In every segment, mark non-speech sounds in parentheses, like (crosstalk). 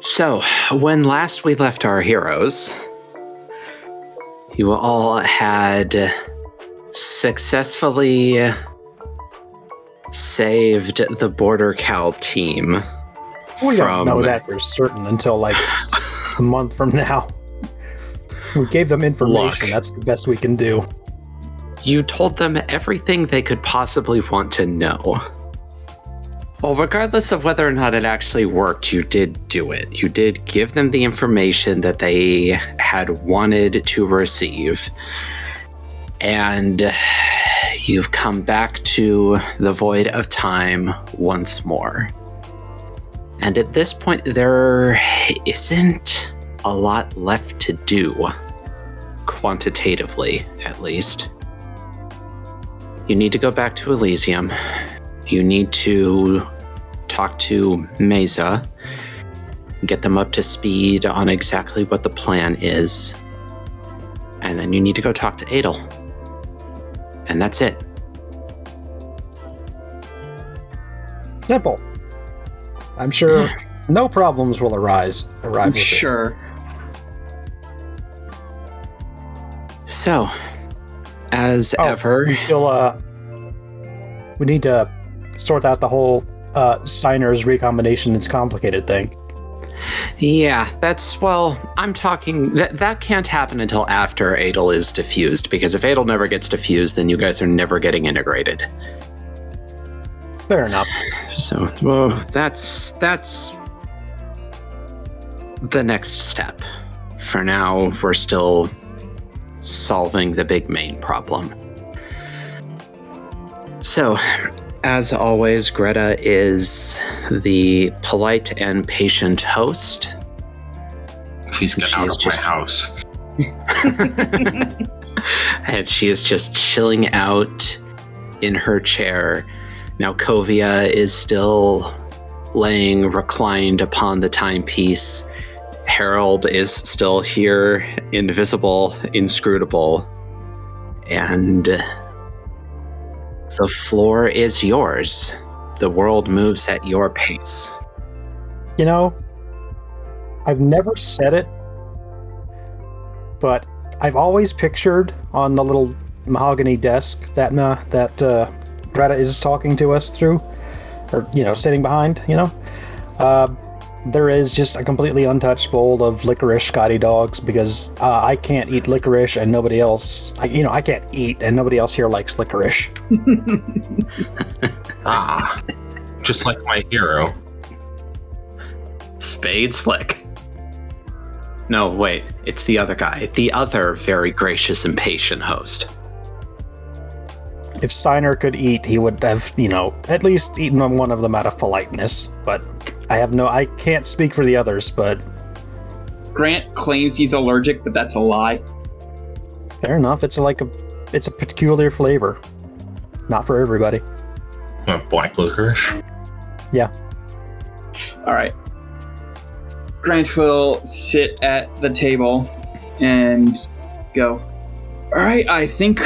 So, when last we left our heroes, you all had successfully saved the Border Cow team. We don't know that for certain until like (laughs) a month from now. We gave them information. Look. That's the best we can do. You told them everything they could possibly want to know. Well, regardless of whether or not it actually worked, you did do it. You did give them the information that they had wanted to receive. And you've come back to the void of time once more. And at this point, there isn't a lot left to do, quantitatively at least. You need to go back to Elysium. You need to talk to Mesa, get them up to speed on exactly what the plan is. And then you need to go talk to Adel. And that's it. Simple. I'm sure no problems will arise. Arrive with this. Sure. So, as Oh, ever, We still uh we need to sort out the whole uh Steiner's recombination it's complicated thing. yeah, that's well, I'm talking that that can't happen until after Adel is diffused, because if Adel never gets diffused, then you guys are never getting integrated. Fair enough. So, well, that's that's the next step. For now, we're still solving the big main problem. So, as always, Greta is the polite and patient host. Please get out of just- my house. (laughs) (laughs) and she is just chilling out in her chair. Now, Kovia is still laying reclined upon the timepiece. Harold is still here, invisible, inscrutable. And the floor is yours. The world moves at your pace. You know, I've never said it, but I've always pictured on the little mahogany desk that uh, that uh, Greta is talking to us through, or you know, sitting behind. You know, uh, there is just a completely untouched bowl of licorice Scotty dogs because uh, I can't eat licorice and nobody else. I, you know, I can't eat and nobody else here likes licorice. (laughs) Ah, just like my hero. Spade Slick. No, wait, it's the other guy. The other very gracious and patient host. If Steiner could eat, he would have, you know, at least eaten one of them out of politeness. But I have no, I can't speak for the others, but Grant claims he's allergic, but that's a lie. fair enough. It's like a, it's a peculiar flavor. Not for everybody. Uh, Black licorice. Yeah. All right. Grant will sit at the table and go, All right, I think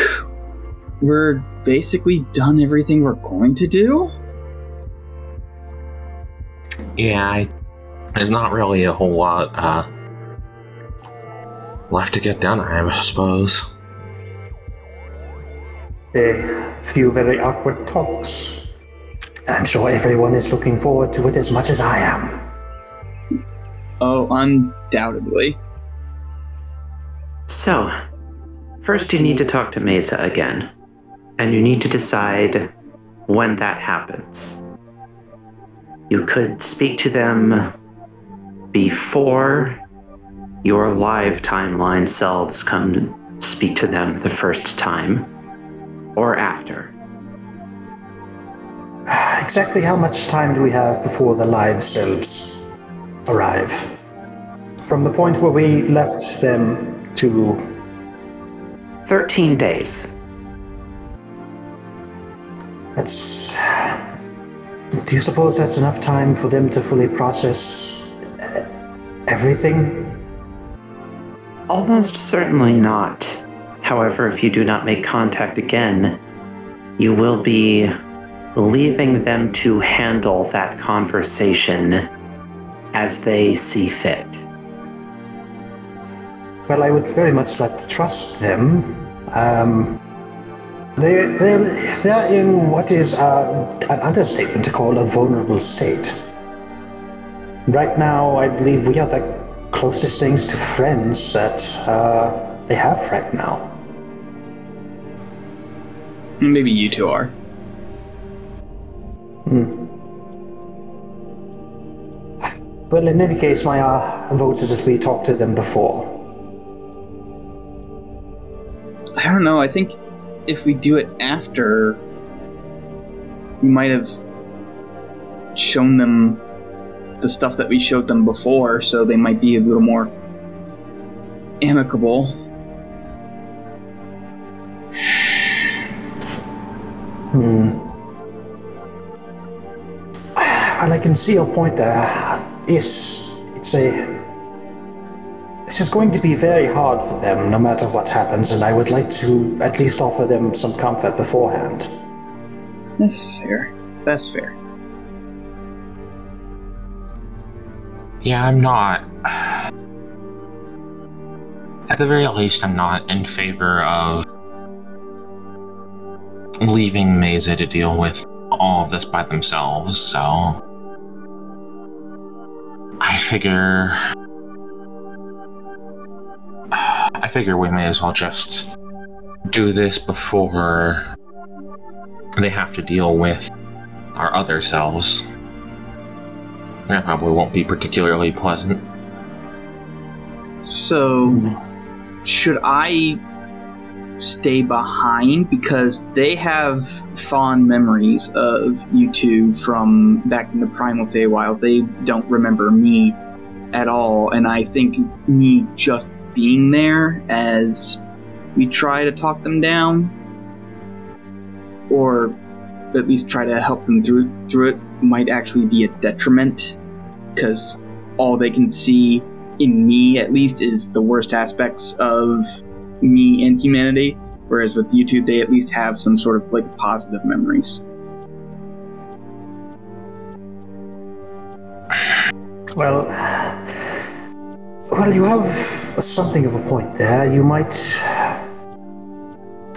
we're basically done everything we're going to do. Yeah, I, there's not really a whole lot uh, left to get done, I suppose. A few very awkward talks. I'm sure everyone is looking forward to it as much as I am. Oh, undoubtedly. So, first you need to talk to Mesa again, and you need to decide when that happens. You could speak to them before your live timeline selves come speak to them the first time, or after. (sighs) Exactly how much time do we have before the live selves arrive? From the point where we left them to 13 days. That's. Do you suppose that's enough time for them to fully process uh, everything? Almost certainly not. However, if you do not make contact again, you will be leaving them to handle that conversation as they see fit. Well, I would very much like to trust them. Um, they, they're, they're in what is uh, an understatement to call a vulnerable state. Right now, I believe we are the closest things to friends that uh, they have right now. Maybe you two are. Hmm. Well, in any case, my uh, vote is that we talk to them before. I don't know. I think if we do it after, we might have shown them the stuff that we showed them before, so they might be a little more amicable. Hmm. Well, I can see your point there. Uh, it's, it's a. This is going to be very hard for them, no matter what happens, and I would like to at least offer them some comfort beforehand. That's fair. That's fair. Yeah, I'm not. At the very least, I'm not in favor of leaving Mesa to deal with all of this by themselves, so. I figure. I figure we may as well just do this before they have to deal with our other selves. That probably won't be particularly pleasant. So, should I stay behind because they have fond memories of you two from back in the primal Feywilds. They don't remember me at all, and I think me just being there as we try to talk them down, or at least try to help them through through it, might actually be a detriment because all they can see in me at least is the worst aspects of me and humanity whereas with you two they at least have some sort of like positive memories. Well, well, you have something of a point there. You might,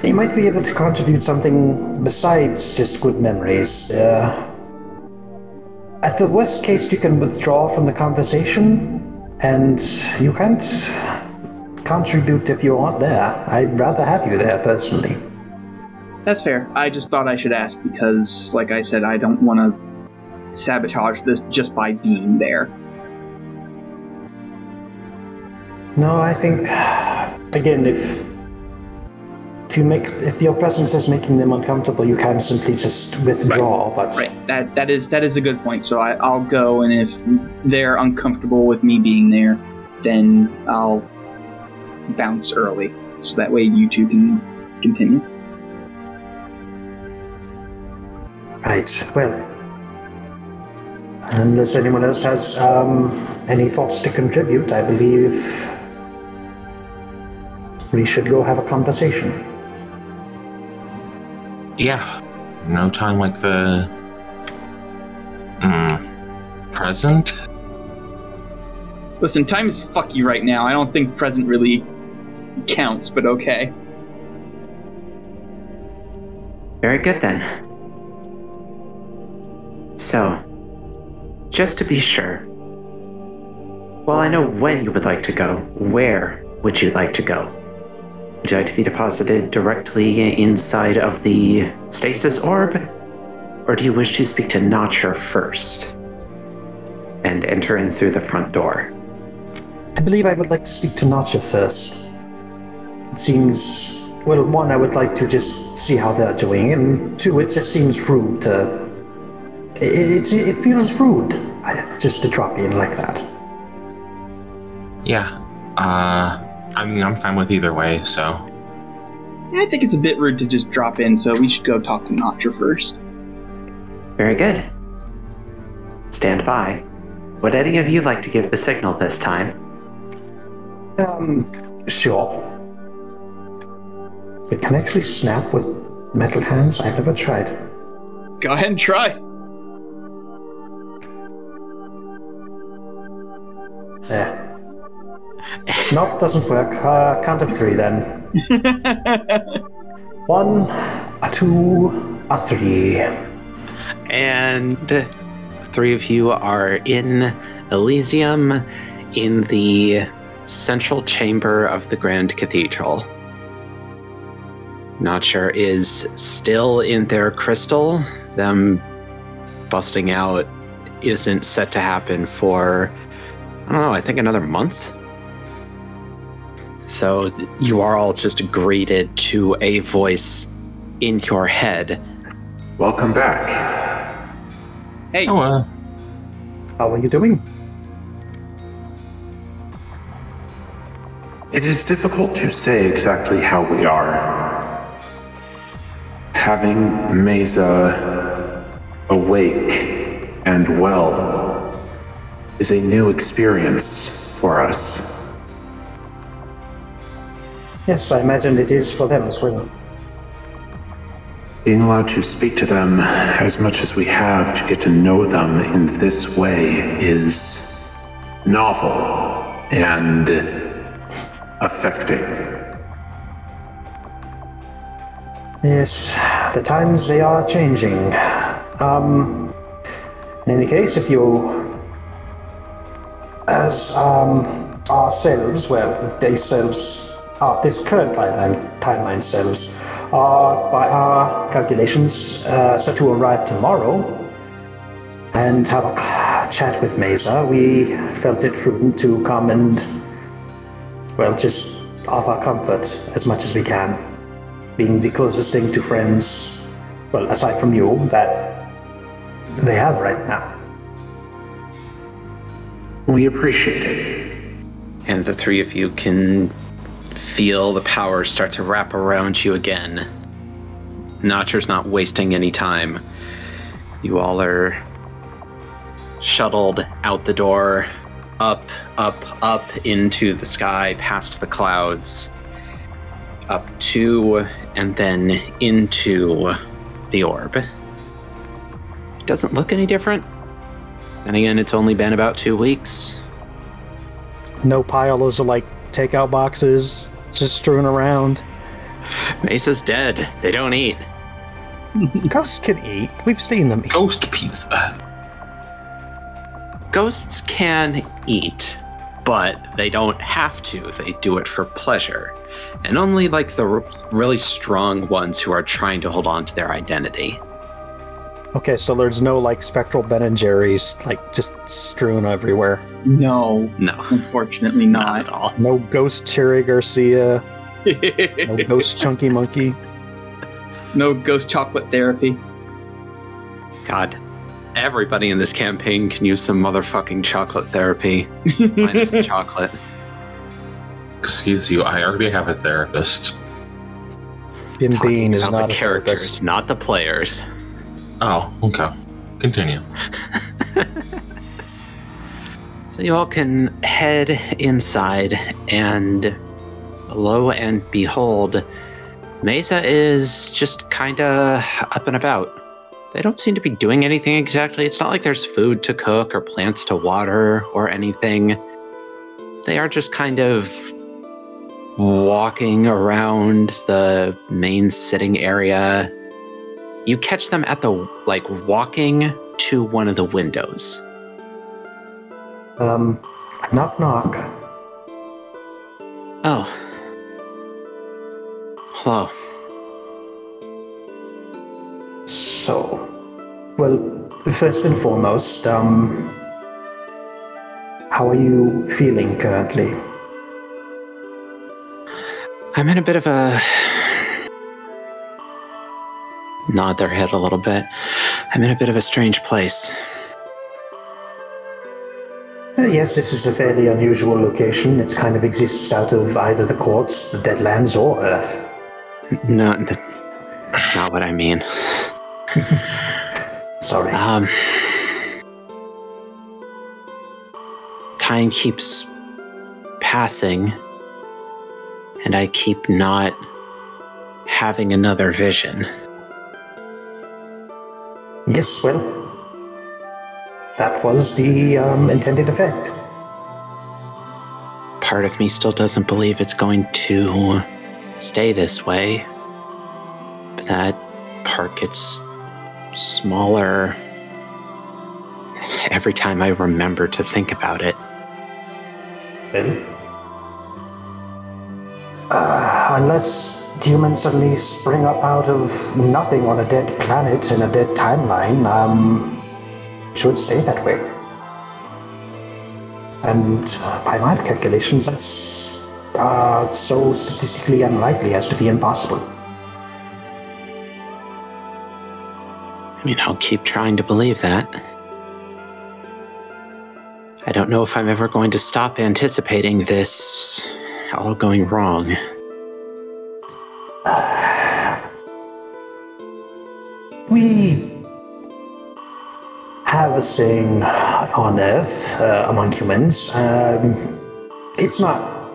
you might be able to contribute something besides just good memories. Uh, at the worst case, you can withdraw from the conversation, and you can't contribute if you aren't there. I'd rather have you there personally. that's fair i just thought i should ask because like i said i don't want to sabotage this just by being there No, I think again, if if you make if your presence is making them uncomfortable, you can simply just withdraw. But right that that is that is a good point so I, i'll go and if they're uncomfortable with me being there then i'll bounce early so that way you two can continue Right. Well, unless anyone else has um, any thoughts to contribute, I believe we should go have a conversation. Yeah, no time like the. Mm, present? Listen, time is fucky right now. I don't think present really counts, but okay. Very good then. So, just to be sure, well, I know when you would like to go. Where would you like to go? Would you like to be deposited directly inside of the stasis orb? Or do you wish to speak to Notcher first and enter in through the front door? I believe I would like to speak to Notcher first. It seems, well, one, I would like to just see how they're doing, and two, it just seems rude to. It, it's, it feels rude uh, just to drop in like that. Yeah. Uh, I mean, I'm fine with either way, so. I think it's a bit rude to just drop in, so we should go talk to Notcher first. Very good. Stand by. Would any of you like to give the signal this time? Um, sure. It can actually snap with metal hands. I've never tried. Go ahead and try. Yeah. Nope, doesn't work. Uh, count of three then. (laughs) One, a two, a three. And three of you are in Elysium in the central chamber of the Grand Cathedral. Notcher is still in their crystal. Them busting out isn't set to happen for, I don't know, I think another month. So you are all just greeted to a voice in your head. Welcome back. hey, uh, How are you doing? It is difficult to say exactly how we are. Having Mesa awake and well is a new experience for us. Yes, I imagine it is for them as well. Being allowed to speak to them as much as we have to get to know them in this way is novel and affecting. Yes, the times they are changing. Um, in any case, if you, as um, ourselves, well, they selves, uh, this current timeline, timeline selves, are by our calculations uh, set to arrive tomorrow and have a chat with Mesa, we felt it prudent to come and, well, just offer comfort as much as we can being the closest thing to friends, well, aside from you, that they have right now. We appreciate it. and the three of you can feel the power start to wrap around you again. Notcher's not wasting any time. You all are shuttled out the door, up, up, up into the sky, past the clouds, up to, and then into the orb. It doesn't look any different. Then again, it's only been about two weeks. No piles of like takeout boxes just strewn around. Mesa's dead. They don't eat. Ghosts can eat. We've seen them eat. ghost pizza. Ghosts can eat, but they don't have to. They do it for pleasure. And only like the r- really strong ones who are trying to hold on to their identity. Okay, so there's no like spectral Ben and Jerry's like just strewn everywhere. no, No, unfortunately not not. at all. No ghost Cherry Garcia. No (laughs) ghost Chunky Monkey. no ghost chocolate therapy. God, everybody in this campaign can use some motherfucking chocolate therapy. Minus the (laughs) chocolate. Excuse you, I already have a therapist. Jim Talking Bean is about not the a characters, therapist. not the players. Oh, okay. Continue. (laughs) So you all can head inside, and lo and behold, Mesa is just kinda up and about. They don't seem to be doing anything exactly. It's not like there's food to cook or plants to water or anything. They are just kind of walking around the main sitting area. You catch them at the, like, walking to one of the windows. Um, knock knock. Oh. Hello. So, well, first and foremost, um, how are you feeling currently? I'm in a bit of a. Nod their head a little bit. I'm in a bit of a strange place. Uh, yes, this is a fairly unusual location. It kind of exists out of either the courts, the Deadlands, or Earth. No, that's not what I mean. (laughs) Sorry. Um. Time keeps passing, and I keep not having another vision. Yes, well, that was the um, intended effect. part of me still doesn't believe it's going to stay this way. But that part gets smaller every time I remember to think about it. Really? Uh, unless humans suddenly spring up out of nothing on a dead planet in a dead timeline, um, should stay that way. And by my calculations, that's uh, so statistically unlikely as to be impossible. I mean, I'll keep trying to believe that. I don't know if I'm ever going to stop anticipating this all going wrong. We have a saying on Earth uh, among humans. Um, it's not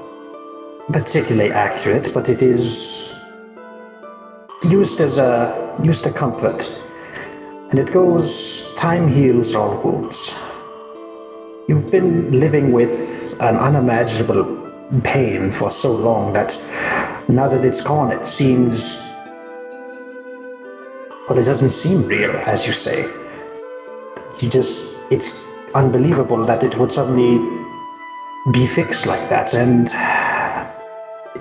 particularly accurate, but it is used as a used to comfort, and it goes: "Time heals all wounds." You've been living with an unimaginable pain for so long that now that it's gone, it seems. Well, it doesn't seem real, as you say. You just. It's unbelievable that it would suddenly be fixed like that, and.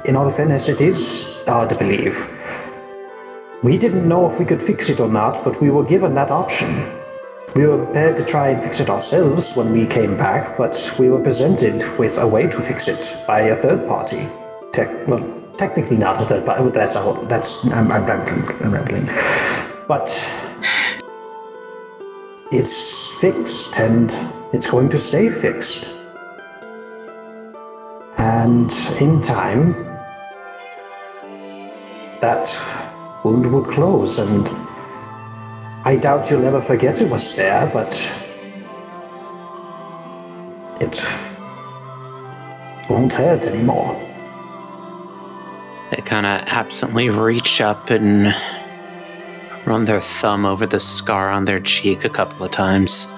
In all fairness, it is hard to believe. We didn't know if we could fix it or not, but we were given that option. We were prepared to try and fix it ourselves when we came back, but we were presented with a way to fix it by a third party. Tech, well, technically not a third party, but that's a whole, that's, I'm, I'm rambling, I'm rambling. But it's fixed and it's going to stay fixed. And in time, that wound would close and I doubt you'll ever forget it was there, but it won't hurt anymore. They kind of absently reach up and run their thumb over the scar on their cheek a couple of times. (sighs)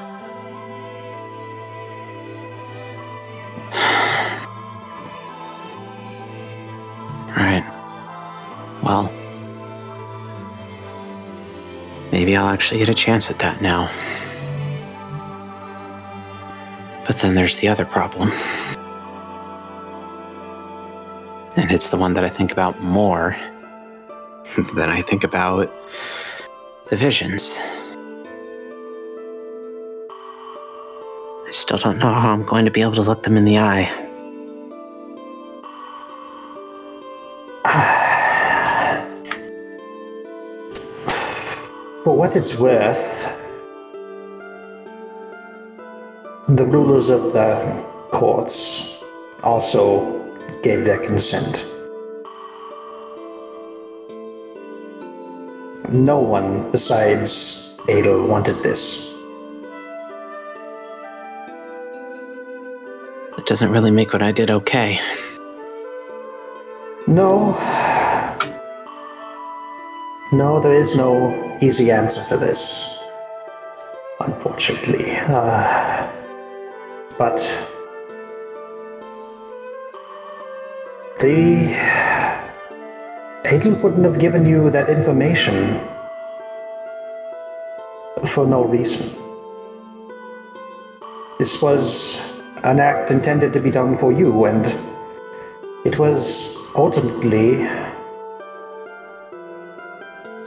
right. Well, maybe I'll actually get a chance at that now. But then there's the other problem. And it's the one that I think about more (laughs) than I think about the visions. I still don't know how I'm going to be able to look them in the eye. (sighs) For what it's worth, the rulers of the courts also gave their consent. No one besides Adel wanted this. It doesn't really make what I did okay. No. No, there is no easy answer for this. Unfortunately. Uh, but. The. Adel wouldn't have given you that information for no reason. This was an act intended to be done for you, and it was ultimately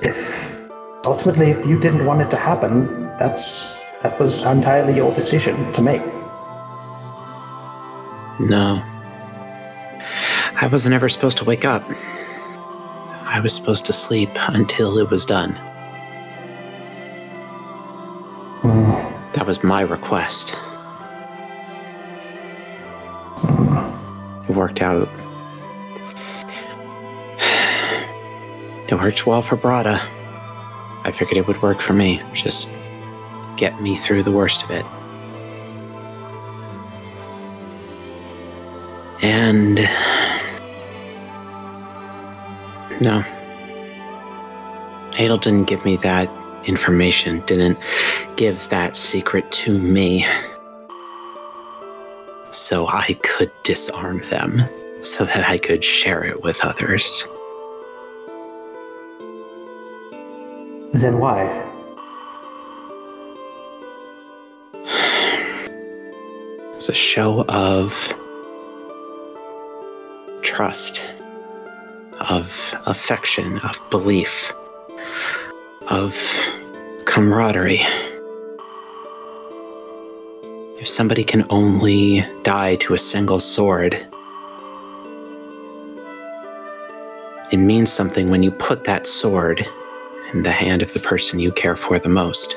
if ultimately if you didn't want it to happen that's that was entirely your decision to make No. I wasn't ever supposed to wake up. I was supposed to sleep until it was done. That was my request. It worked out. It worked well for Brada. I figured it would work for me. Just get me through the worst of it. And. No. Adel didn't give me that information, didn't give that secret to me. so I could disarm them, so that I could share it with others. Then why? It's a show of trust, of affection, of belief, of camaraderie. If somebody can only die to a single sword, it means something when you put that sword in the hand of the person you care for the most.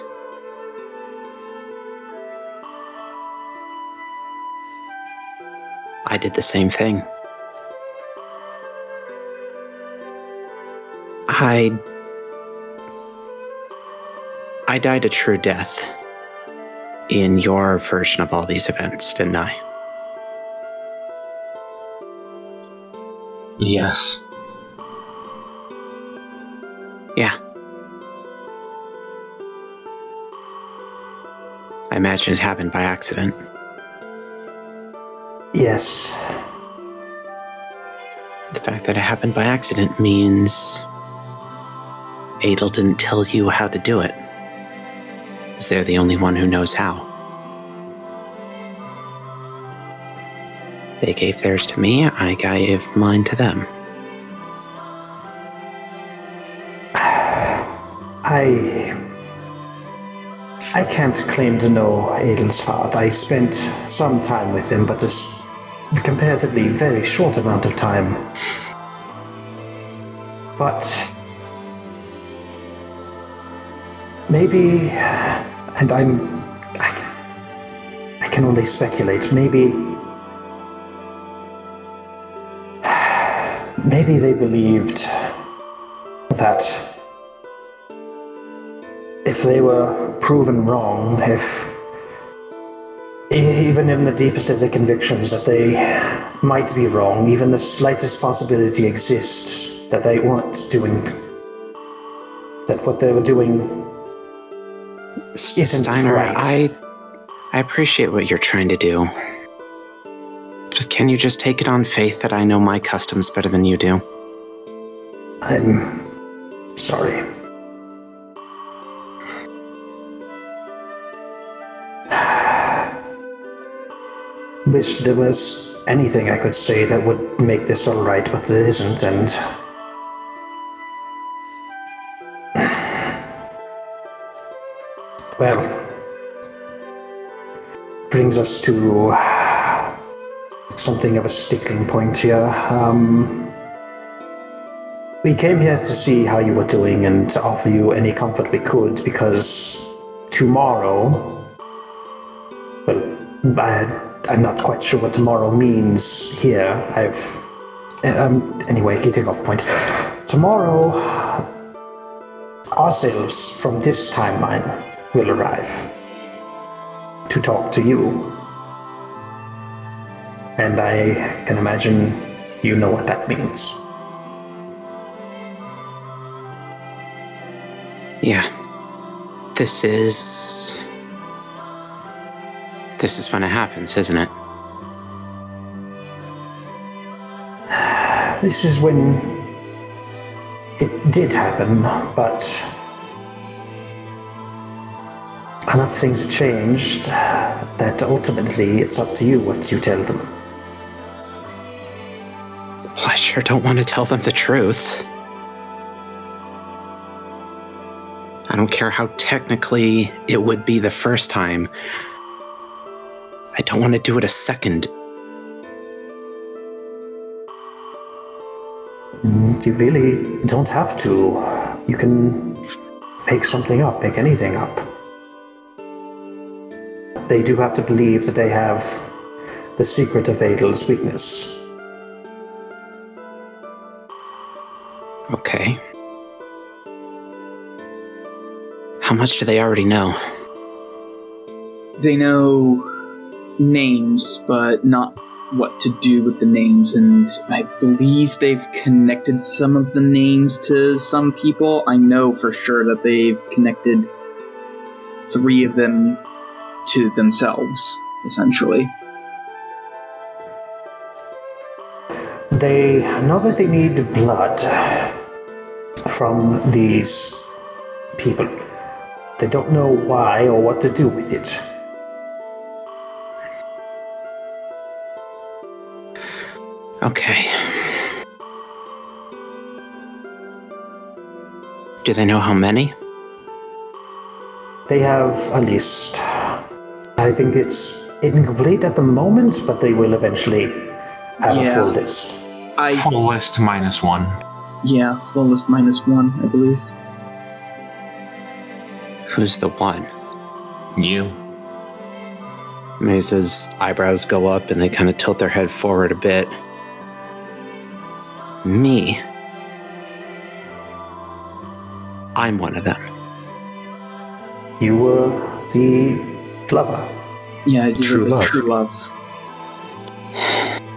I did the same thing. I. I died a true death in your version of all these events, didn't I? Yes. Yeah. I imagine it happened by accident. Yes. The fact that it happened by accident means Adel didn't tell you how to do it. Is they're the only one who knows how. They gave theirs to me, I gave mine to them. (sighs) I. I can't claim to know Adel's heart. I spent some time with him, but a comparatively very short amount of time. But. Maybe. And I'm. I, I can only speculate. Maybe. Maybe they believed that if they were proven wrong, if even in the deepest of their convictions that they might be wrong, even the slightest possibility exists that they weren't doing, that what they were doing Steiner, right. I I appreciate what you're trying to do. But can you just take it on faith that I know my customs better than you do? I'm sorry. (sighs) Wish there was anything I could say that would make this alright, but there isn't, and. Well. Brings us to something of a sticking point here. Um. We came here to see how you were doing and to offer you any comfort we could because tomorrow. Well, I, I'm not quite sure what tomorrow means here. I've. Um, anyway, getting off point. Tomorrow, ourselves from this timeline will arrive to talk to you. And I can imagine you know what that means. Yeah. This is. This is when it happens, isn't it? This is when it did happen, but enough things have changed that ultimately it's up to you what you tell them. Well, I sure don't want to tell them the truth. I don't care how technically it would be the first time. I don't want to do it a second. Mm, you really don't have to. You can make something up, make anything up. They do have to believe that they have the secret of Adel's weakness. Okay. How much do they already know? They know names, but not what to do with the names, and I believe they've connected some of the names to some people. I know for sure that they've connected three of them to themselves, essentially. They know that they need blood from these people. They don't know why or what to do with it. Okay. Do they know how many? They have a list. I think it's incomplete at the moment, but they will eventually have a full list. I Full list minus one. yeah, full list minus one, I believe. Who's the one? You. Mesa's eyebrows go up and they kind of tilt their head forward a bit. Me. I'm one of them. You were the lover. Yeah, you True were the love. True love.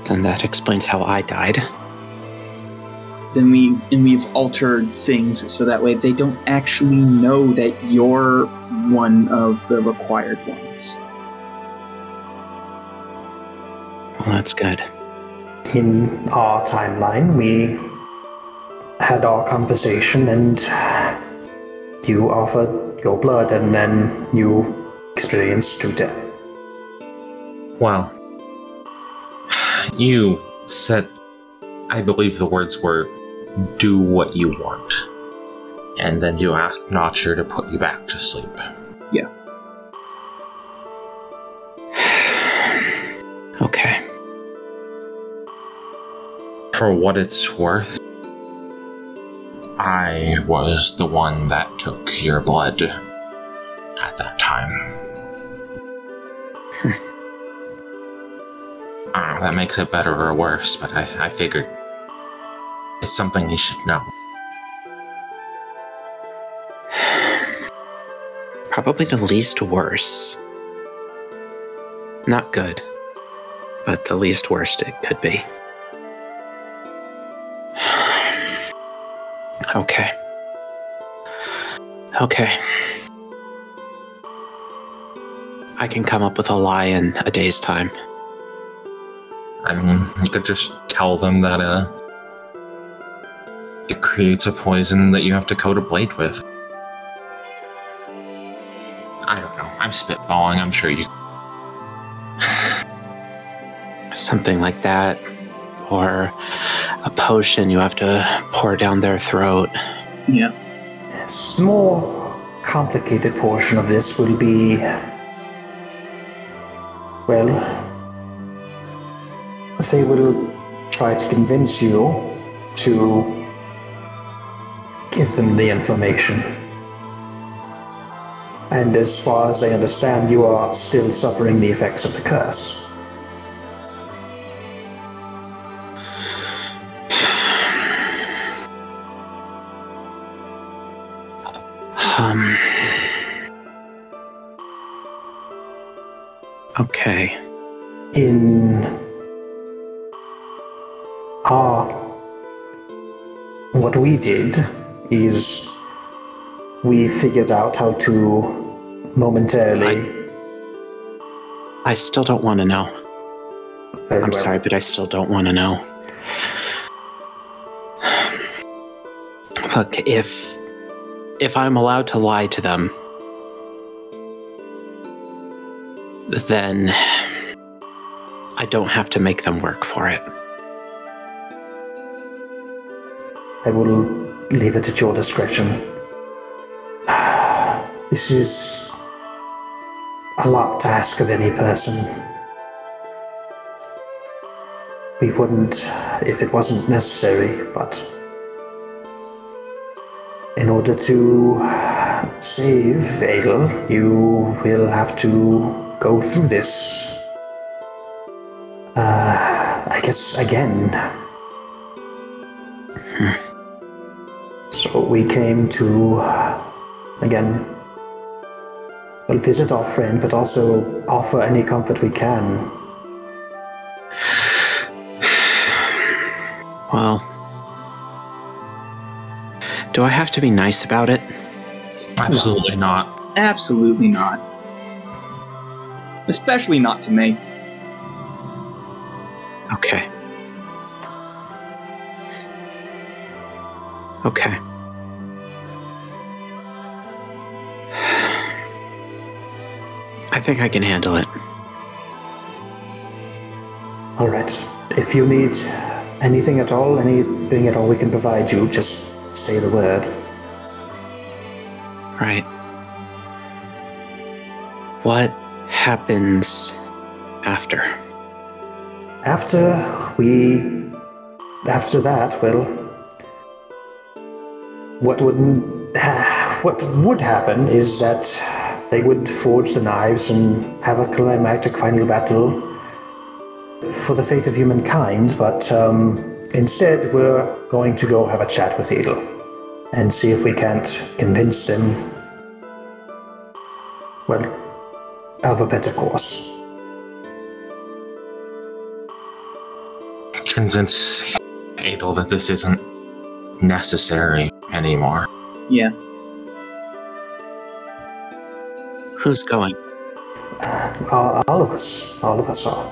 Then that explains how I died. Then we've and we've altered things so that way they don't actually know that you're one of the required ones. Well, that's good. In our timeline, we had our conversation, and you offered your blood, and then you experienced true death. Well, you said, I believe the words were, do what you want. And then you asked Notcher to put you back to sleep. Yeah. (sighs) okay. For what it's worth, I was the one that took your blood at that time. Hmm. I don't know if that makes it better or worse, but I, I figured it's something you should know. (sighs) Probably the least worse. Not good, but the least worst it could be. (sighs) Okay. Okay. I can come up with a lie in a day's time. I mean, you could just tell them that uh, it creates a poison that you have to coat a blade with. I don't know. I'm spitballing. I'm sure you. Something like that. Or a potion you have to pour down their throat. Yeah. Yes, the more complicated portion of this will be. Well, they will try to convince you to give them the information. And as far as I understand, you are still suffering the effects of the curse. Um. Okay. in our what we did is we figured out how to momentarily I still don't want to know. very I'm well. sorry, but I still don't want to know. (sighs) Look, if if I'm allowed to lie to them, then I don't have to make them work for it. I will leave it at your discretion. (sighs) This is a lot to ask of any person. We wouldn't if it wasn't necessary, but in order to save Adel, you will have to go through this. Uh, I guess again. So we came to, again, well, visit our friend, but also offer any comfort we can. (sighs) Well, do I have to be nice about it? Absolutely not. Absolutely not. Especially not to me. Okay. Okay. I think I can handle it. All right. If you need anything at all, anything at all we can provide you, just say the word. Right. What happens after? After we. After that, well. What would. What would happen is that they would forge the knives and have a climactic final battle for the fate of humankind, but um, instead we're going to go have a chat with Adel and see if we can't convince them, well, of a better course. Convince Adel that this isn't necessary anymore. Yeah. Who's going? Uh, all, all of us, all of us are.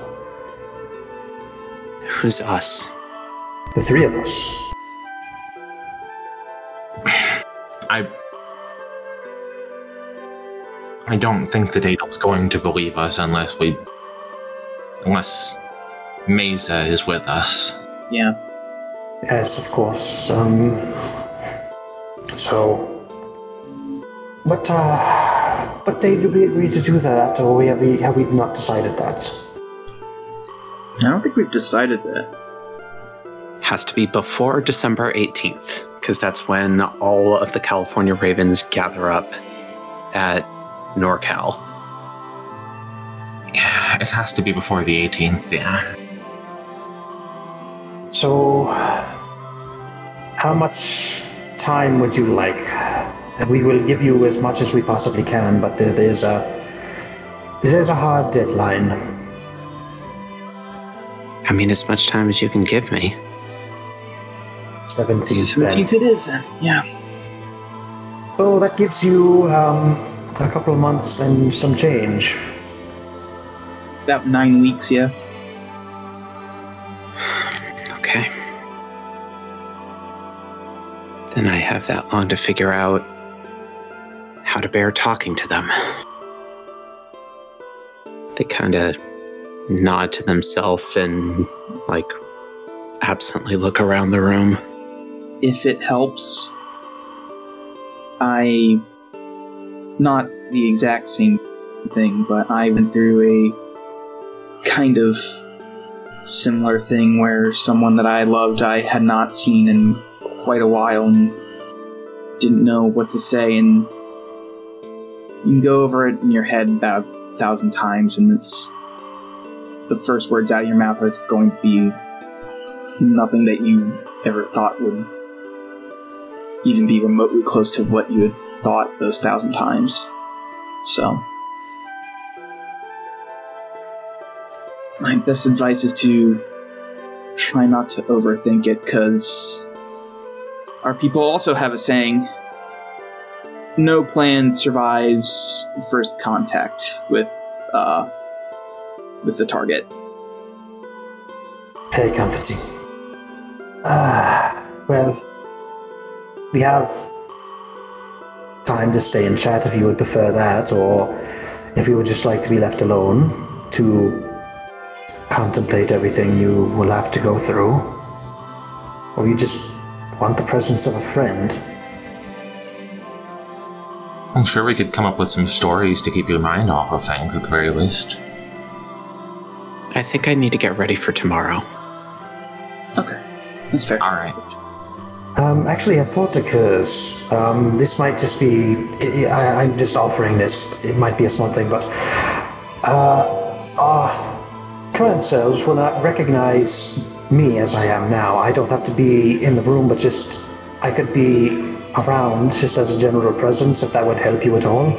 Who's us? The three of us. (sighs) I. I don't think that Adel's going to believe us unless we. Unless Mesa is with us. Yeah. Yes, of course. Um, so, what, uh, what day did we agree to do that, or have we, have we not decided that? I don't think we've decided that. Has to be before December 18th, because that's when all of the California Ravens gather up at NorCal. (sighs) It has to be before the 18th, yeah. So, how much time would you like? We will give you as much as we possibly can, but it is a, it is a hard deadline. I mean, as much time as you can give me. 17th. then. 17th it is then. Yeah. So that gives you um, a couple of months and some change. About nine weeks, yeah. (sighs) Okay. Then I have that long to figure out how to bear talking to them. They kind of nod to themselves and, like, absently look around the room. If it helps, I. Not the exact same thing, but I went through a kind of similar thing where someone that I loved I had not seen in quite a while and didn't know what to say. And you can go over it in your head about a thousand times and it's the first words out of your mouth are going to be nothing that you ever thought would even be remotely close to what you had thought those thousand times so my best advice is to try not to overthink it because our people also have a saying no plan survives first contact with uh with the target Very comforting. Ah, well, we have time to stay and chat if you would prefer that, or if you would just like to be left alone to contemplate everything you will have to go through, or you just want the presence of a friend. I'm sure we could come up with some stories to keep your mind off of things at the very least. I think I need to get ready for tomorrow. okay that's fair Alright. Um, actually, a thought occurs. Um, this might just be. I, I- I'm just offering this. It might be a small thing, but. Uh, our current selves will not recognize me as I am now. I don't have to be in the room, but just. I could be around just as a general presence if that would help you at all.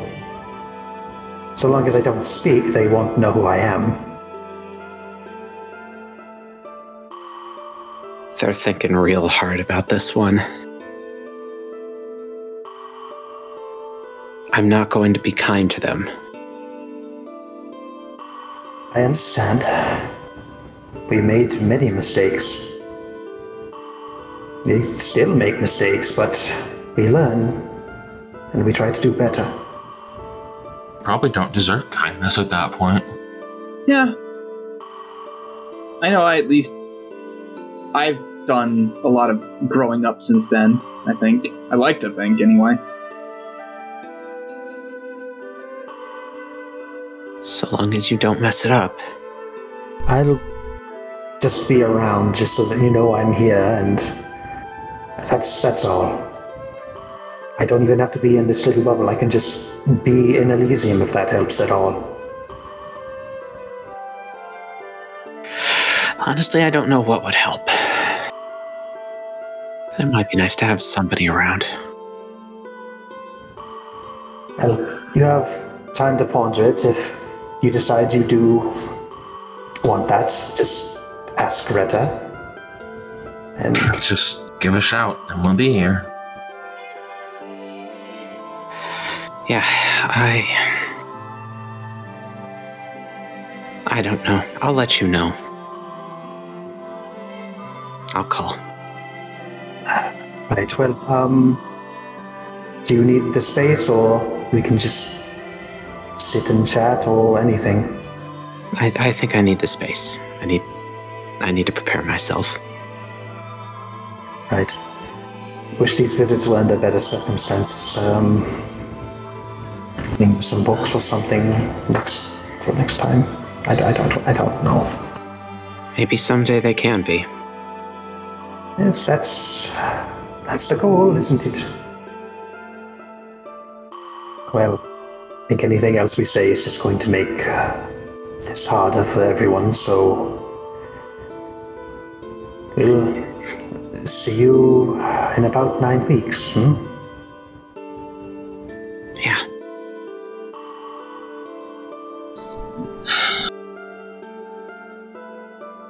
So long as I don't speak, they won't know who I am. They're thinking real hard about this one. I'm not going to be kind to them. I understand. We made many mistakes. We still make mistakes, but we learn and we try to do better. Probably don't deserve kindness at that point. Yeah. I know I at least I've done a lot of growing up since then, I think. I like to think anyway. So long as you don't mess it up. I'll just be around just so that you know I'm here and that's that's all. I don't even have to be in this little bubble. I can just be in Elysium if that helps at all. Honestly, I don't know what would help. It might be nice to have somebody around. Well, you have time to ponder it. If you decide you do want that, just ask Greta. And Just give a shout and we'll be here. Yeah, I. I don't know. I'll let you know. I'll call. Right, well, um, do you need the space, or we can just sit and chat, or anything? I, I think I need the space. I need. I need to prepare myself. Right. Wish these visits were under better circumstances. Um, some books or something next for next time. I, I don't. I don't know. Maybe someday they can be. Yes, that's that's the goal, isn't it? Well, I think anything else we say is just going to make uh, this harder for everyone. So we'll see you in about nine weeks. Hmm? Yeah.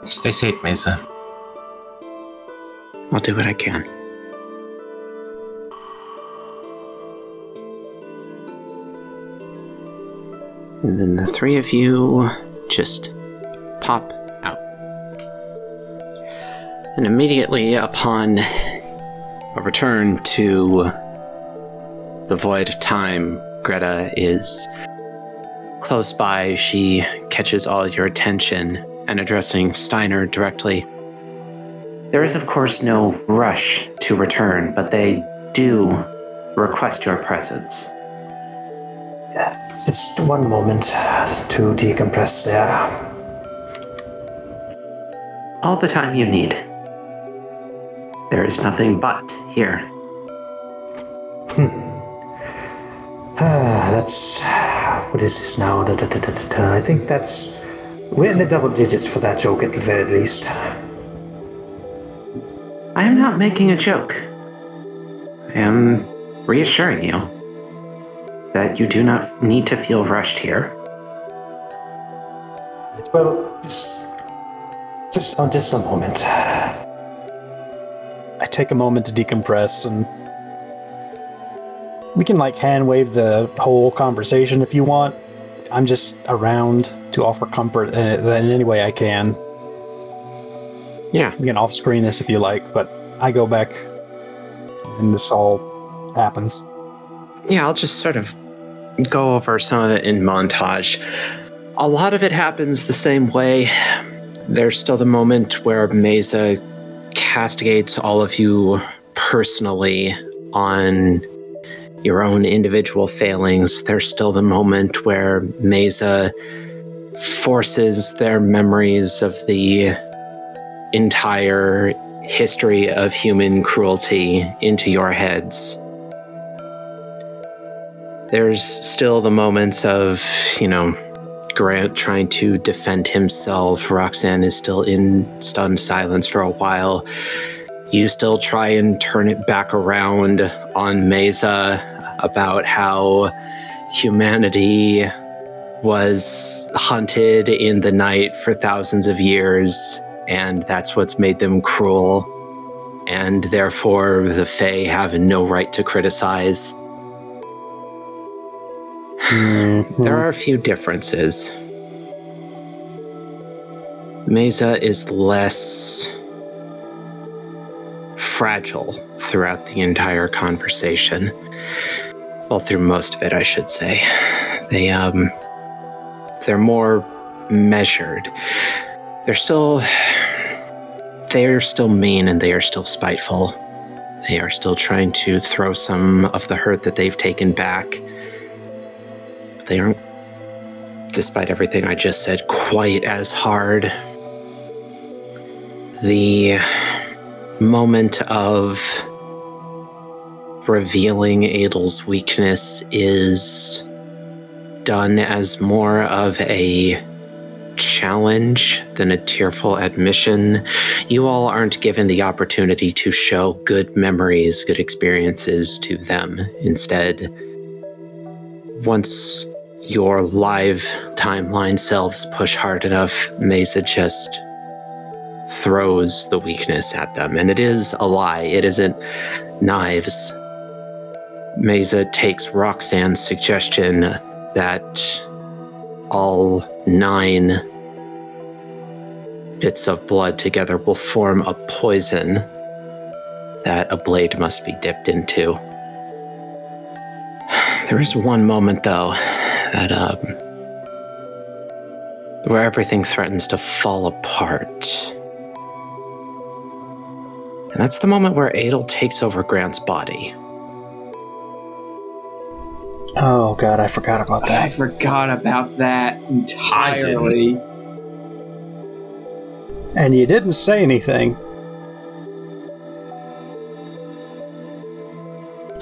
Stay safe, Mesa. I'll do what I can. And then the three of you just pop out. And immediately upon a return to the void of time, Greta is close by. She catches all your attention and addressing Steiner directly. There is, of course, no rush to return, but they do request your presence. Just one moment to decompress there. All the time you need. There is nothing but here. Hmm. Ah, that's what is this now? Da, da, da. I think that's we're in the double digits for that joke at the very least. I am not making a joke. I am reassuring you that you do not need to feel rushed here. Well, just just oh, just a moment. I take a moment to decompress and we can like hand wave the whole conversation if you want. I'm just around to offer comfort in, in any way I can. Yeah. We can off screen this if you like, but I go back and this all happens. Yeah, I'll just sort of go over some of it in montage. A lot of it happens the same way. There's still the moment where Mesa castigates all of you personally on your own individual failings. There's still the moment where Mesa forces their memories of the entire history of human cruelty into your heads there's still the moments of, you know, Grant trying to defend himself. Roxanne is still in stunned silence for a while. You still try and turn it back around on Mesa about how humanity was hunted in the night for thousands of years, and that's what's made them cruel. And therefore, the Fae have no right to criticize. There are a few differences. Mesa is less fragile throughout the entire conversation. Well, through most of it, I should say. They, um, they're more measured. They're still, they are still mean and they are still spiteful. They are still trying to throw some of the hurt that they've taken back. They aren't, despite everything I just said, quite as hard. The moment of revealing Adel's weakness is done as more of a challenge than a tearful admission. You all aren't given the opportunity to show good memories, good experiences to them. Instead, once your live timeline selves push hard enough, Mesa just throws the weakness at them. And it is a lie, it isn't knives. Mesa takes Roxanne's suggestion that all nine bits of blood together will form a poison that a blade must be dipped into. (sighs) There is one moment, though, that um, where everything threatens to fall apart. And that's the moment where Adel takes over Grant's body. Oh god, I forgot about that. I forgot about that entirely. And you didn't say anything.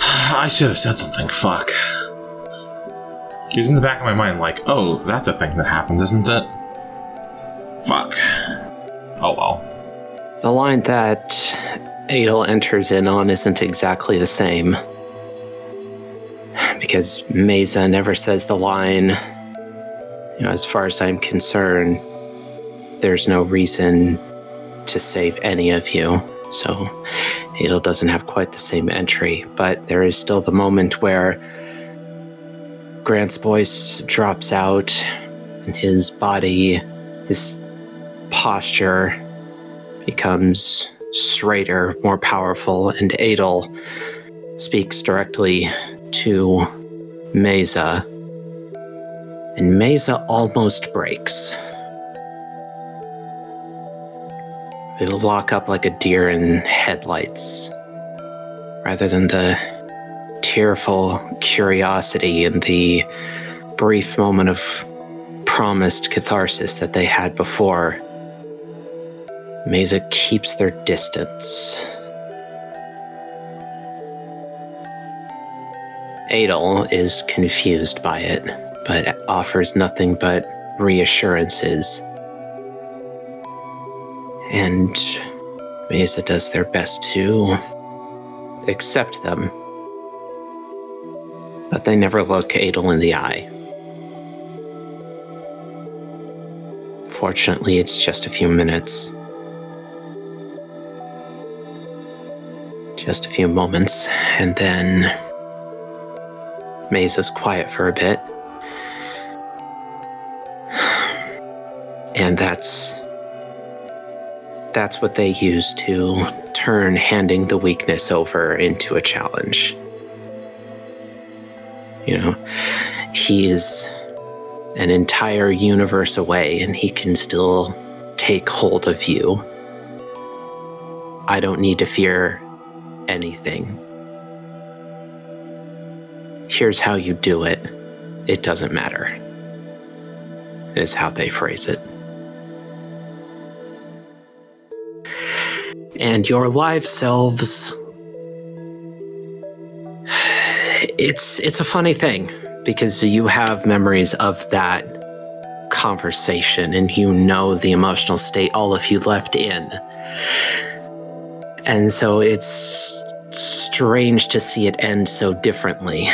I should have said something. Fuck. It was in the back of my mind, like, oh, that's a thing that happens, isn't it? Fuck. Oh well. The line that Adel enters in on isn't exactly the same. Because Mesa never says the line, you know, as far as I'm concerned, there's no reason to save any of you. So Adel doesn't have quite the same entry, but there is still the moment where Grant's voice drops out and his body, his posture becomes straighter, more powerful, and Adel speaks directly to Mesa. And Mesa almost breaks. It'll lock up like a deer in headlights, rather than the tearful curiosity and the brief moment of promised catharsis that they had before. Mesa keeps their distance. Adel is confused by it, but offers nothing but reassurances. And Mesa does their best to accept them. But they never look Adel in the eye. Fortunately, it's just a few minutes. Just a few moments, and then Mesa's quiet for a bit. (sighs) And that's that's what they use to turn handing the weakness over into a challenge. You know, he is an entire universe away and he can still take hold of you. I don't need to fear anything. Here's how you do it. It doesn't matter, is how they phrase it. And your live selves. It's it's a funny thing because you have memories of that conversation and you know the emotional state all of you left in. And so it's strange to see it end so differently.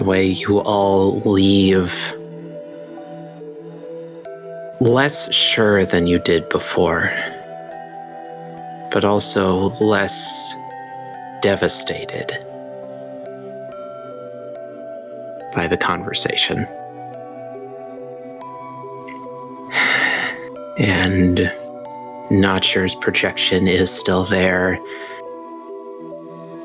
The way you all leave less sure than you did before, but also less devastated by the conversation. (sighs) And Notcher's projection is still there.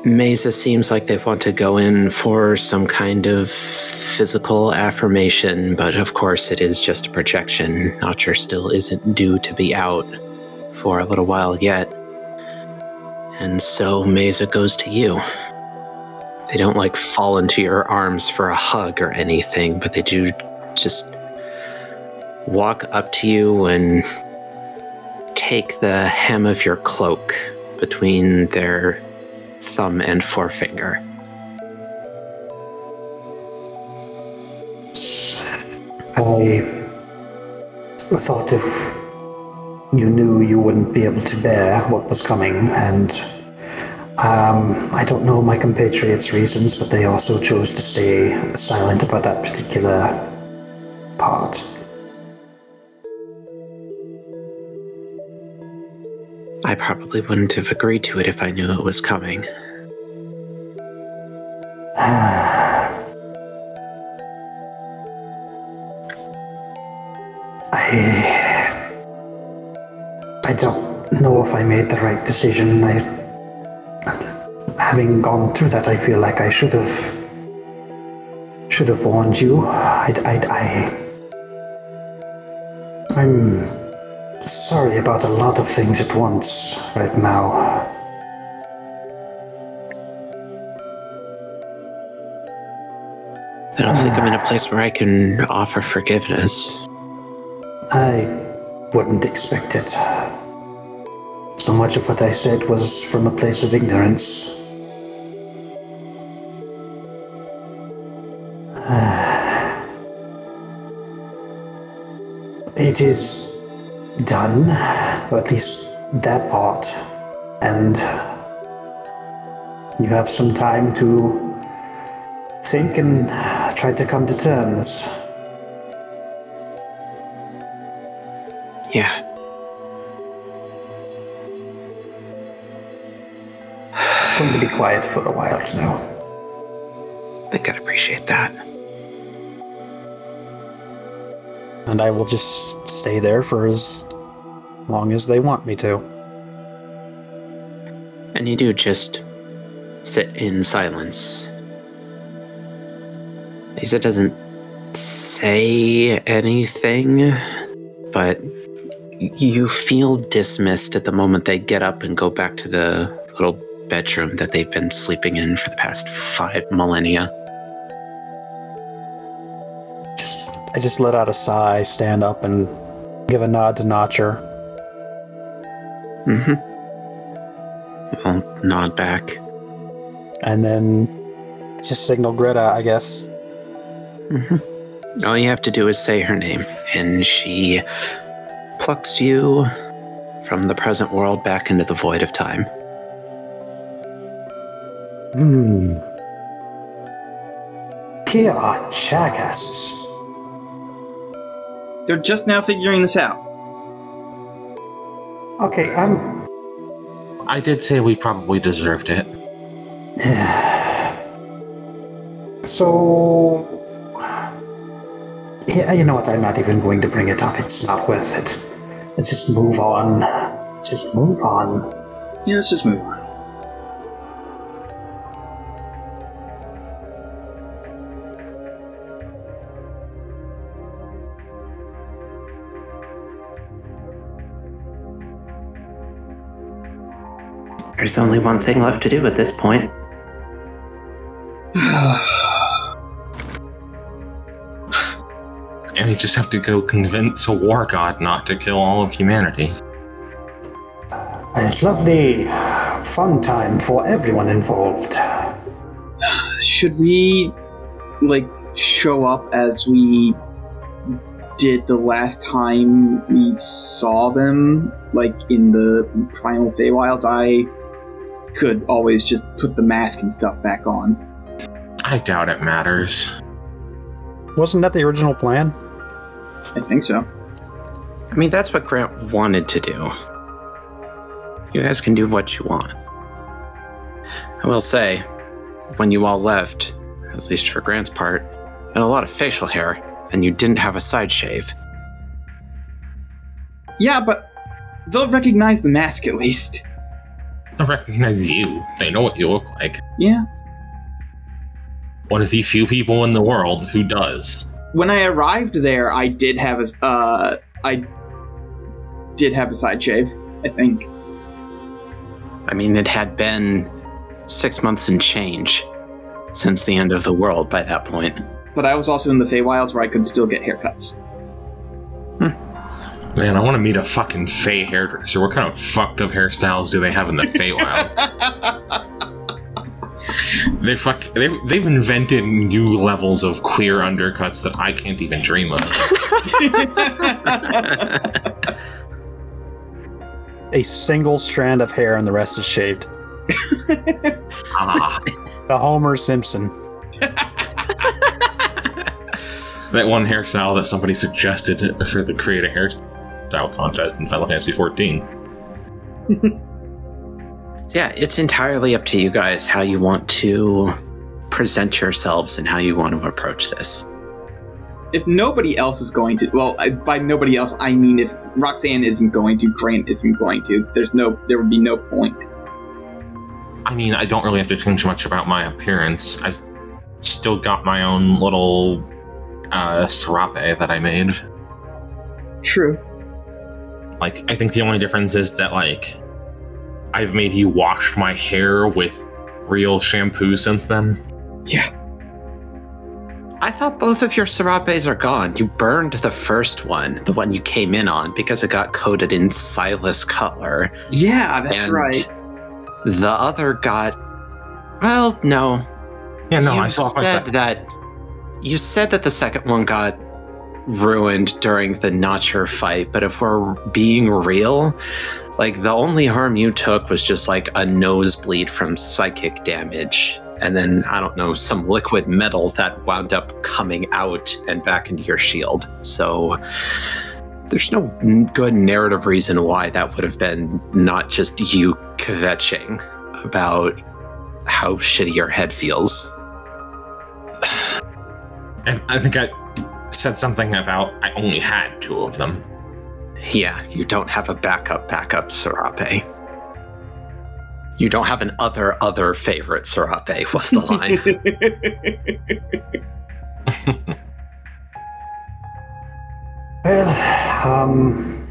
Mesa seems like they want to go in for some kind of physical affirmation, but of course it is just a projection. Notcher still isn't due to be out for a little while yet. And so Mesa goes to you. They don't like fall into your arms for a hug or anything, but they do just walk up to you and take the hem of your cloak between their thumb and forefinger. I thought if you knew you wouldn't be able to bear what was coming, and um, I don't know my compatriots' reasons, but they also chose to stay silent about that particular part. I probably wouldn't have agreed to it if I knew it was coming. (sighs) I I don't know if I made the right decision. I having gone through that, I feel like I should have should have warned you. I I I I'm sorry about a lot of things at once right now. I don't think I'm in a place where I can offer forgiveness. I wouldn't expect it. So much of what I said was from a place of ignorance. (sighs) It is done, or at least that part, and you have some time to think and try to come to terms. Yeah. It's going to be quiet for a while now. I think I'd appreciate that. And I will just stay there for as long as they want me to. And you do just sit in silence. Lisa doesn't say anything, but you feel dismissed at the moment they get up and go back to the little bedroom that they've been sleeping in for the past five millennia. I just let out a sigh, stand up, and give a nod to Notcher. Mm-hmm. I'll nod back. And then just signal Greta, I guess. Mm-hmm. All you have to do is say her name, and she plucks you from the present world back into the void of time. Hmm. Are jackasses. They're just now figuring this out. Okay, I'm. I did say we probably deserved it. (sighs) So. Yeah, you know what? I'm not even going to bring it up. It's not worth it. Let's just move on. Just move on. Yeah, let's just move on. There's only one thing left to do at this point. (sighs) And we just have to go convince a war god not to kill all of humanity. It's lovely, fun time for everyone involved. Should we, like, show up as we did the last time we saw them, like in the Primal Feywilds? I could always just put the mask and stuff back on. I doubt it matters. Wasn't that the original plan? I think so. I mean, that's what Grant wanted to do. You guys can do what you want. I will say, when you all left, at least for Grant's part, you had a lot of facial hair, and you didn't have a side shave. Yeah, but they'll recognize the mask at least. I recognize you. They know what you look like. Yeah. One of the few people in the world who does. When I arrived there, I did have a uh, I did have a side shave. I think. I mean, it had been six months and change since the end of the world by that point. But I was also in the Feywilds where I could still get haircuts. Man, I want to meet a fucking Fey hairdresser. What kind of fucked up hairstyles do they have in the Feywild? (laughs) they fuck. They've, they've invented new levels of queer undercuts that I can't even dream of. A single strand of hair and the rest is shaved. ah, The Homer Simpson. that one hairstyle that somebody suggested for the create a hairstyle contest in Final Fantasy XIV. (laughs) Yeah, it's entirely up to you guys how you want to present yourselves and how you want to approach this. if nobody else is going to, well, I, by nobody else, I mean if Roxanne isn't going to, Grant isn't going to. There's no, there would be no point. I mean, I don't really have to change much about my appearance. I've still got my own little uh, serape that I made. True. Like, I think the only difference is that, like, I've maybe washed my hair with real shampoo since then. Yeah. I thought both of your serapes are gone. You burned the first one, the one you came in on, because it got coated in Silas Cutler. Yeah, that's and right. The other got. Well, no. Yeah, no, you I saw my said that. You said that the second one got ruined during the Notcher fight, but if we're being real, like the only harm you took was just like a nosebleed from psychic damage. And then, I don't know, some liquid metal that wound up coming out and back into your shield. So there's no good narrative reason why that would have been not just you kvetching about how shitty your head feels. (sighs) I, I think I said something about I only had two of them. Yeah, you don't have a backup backup Serape. You don't have an other other favorite Serape, (laughs) was the line. (laughs) Well, um,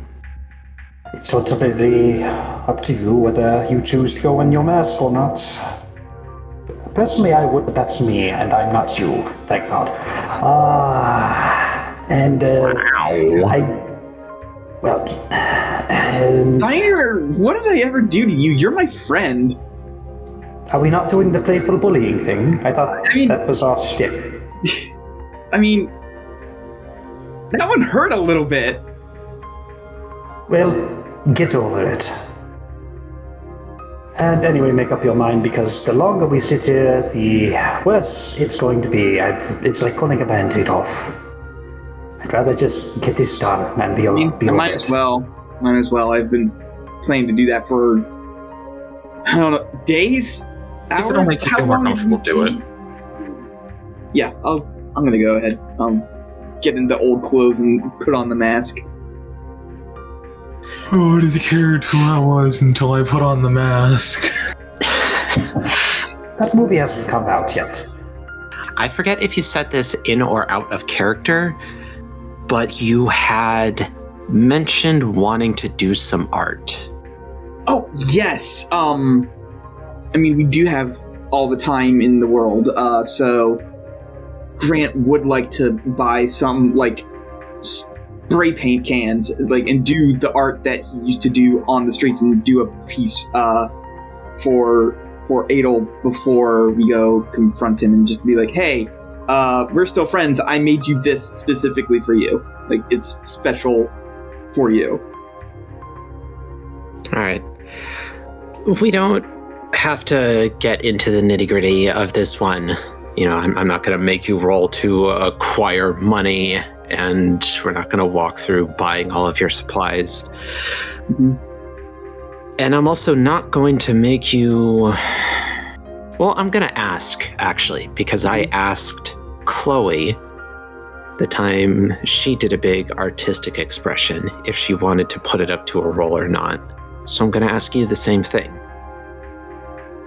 it's ultimately up to you whether you choose to go in your mask or not. Personally, I would, but that's me, and I'm not you, thank God. Ah, and uh, I. Well, and Diner, what did I ever do to you? You're my friend. are we not doing the playful bullying thing? I thought I mean- that was our shtick. (laughs) I mean, that one hurt a little bit. Well, get over it. And anyway, make up your mind because the longer we sit here, the worse it's going to be. I've, it's like pulling a band-aid off. I'd rather just get this done and be, I mean, be I might it. as well. Might as well. I've been planning to do that for I don't know days, hours. it'll make you How feel more long is comfortable, do it. Yeah, I'll. I'm gonna go ahead. Um, get into old clothes and put on the mask. Who would have cared who I was until I put on the mask? (laughs) That movie hasn't come out yet. I forget if you said this in or out of character, but you had mentioned wanting to do some art. Oh yes. Um, I mean, we do have all the time in the world. Uh, so Grant would like to buy some like spray paint cans, like, and do the art that he used to do on the streets, and do a piece uh for for Adel before we go confront him, and just be like, hey. Uh, we're still friends. I made you this specifically for you. Like it's special for you. All right. We don't have to get into the nitty gritty of this one. You know, I'm, I'm not going to make you roll to acquire money, and we're not going to walk through buying all of your supplies. Mhm. And I'm also not going to make you. Well, I'm going to ask, actually, because I asked Chloe the time she did a big artistic expression, if she wanted to put it up to a roll or not. So I'm going to ask you the same thing.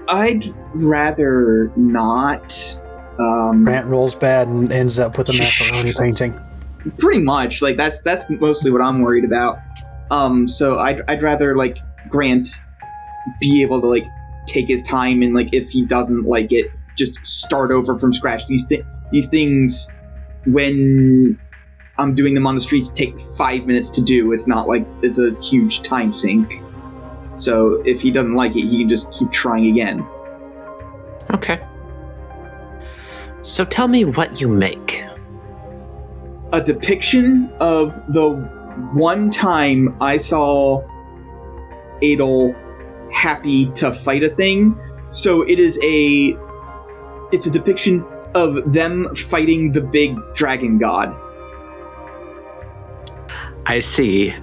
I'd rather not. Um, Grant rolls bad and ends up with a macaroni painting. Pretty much like that's that's mostly what i'm worried about. Um so i'd, I'd rather like grant be able to like take his time and like if he doesn't like it just start over from scratch. These thi- these things when i'm doing them on the streets take five minutes to do. It's not like it's a huge time sink. So if he doesn't like it he can just keep trying again. Okay. So tell me what you make. A depiction of the one time I saw Adel happy to fight a thing. So it is a it's a depiction of them fighting the big dragon god. I see.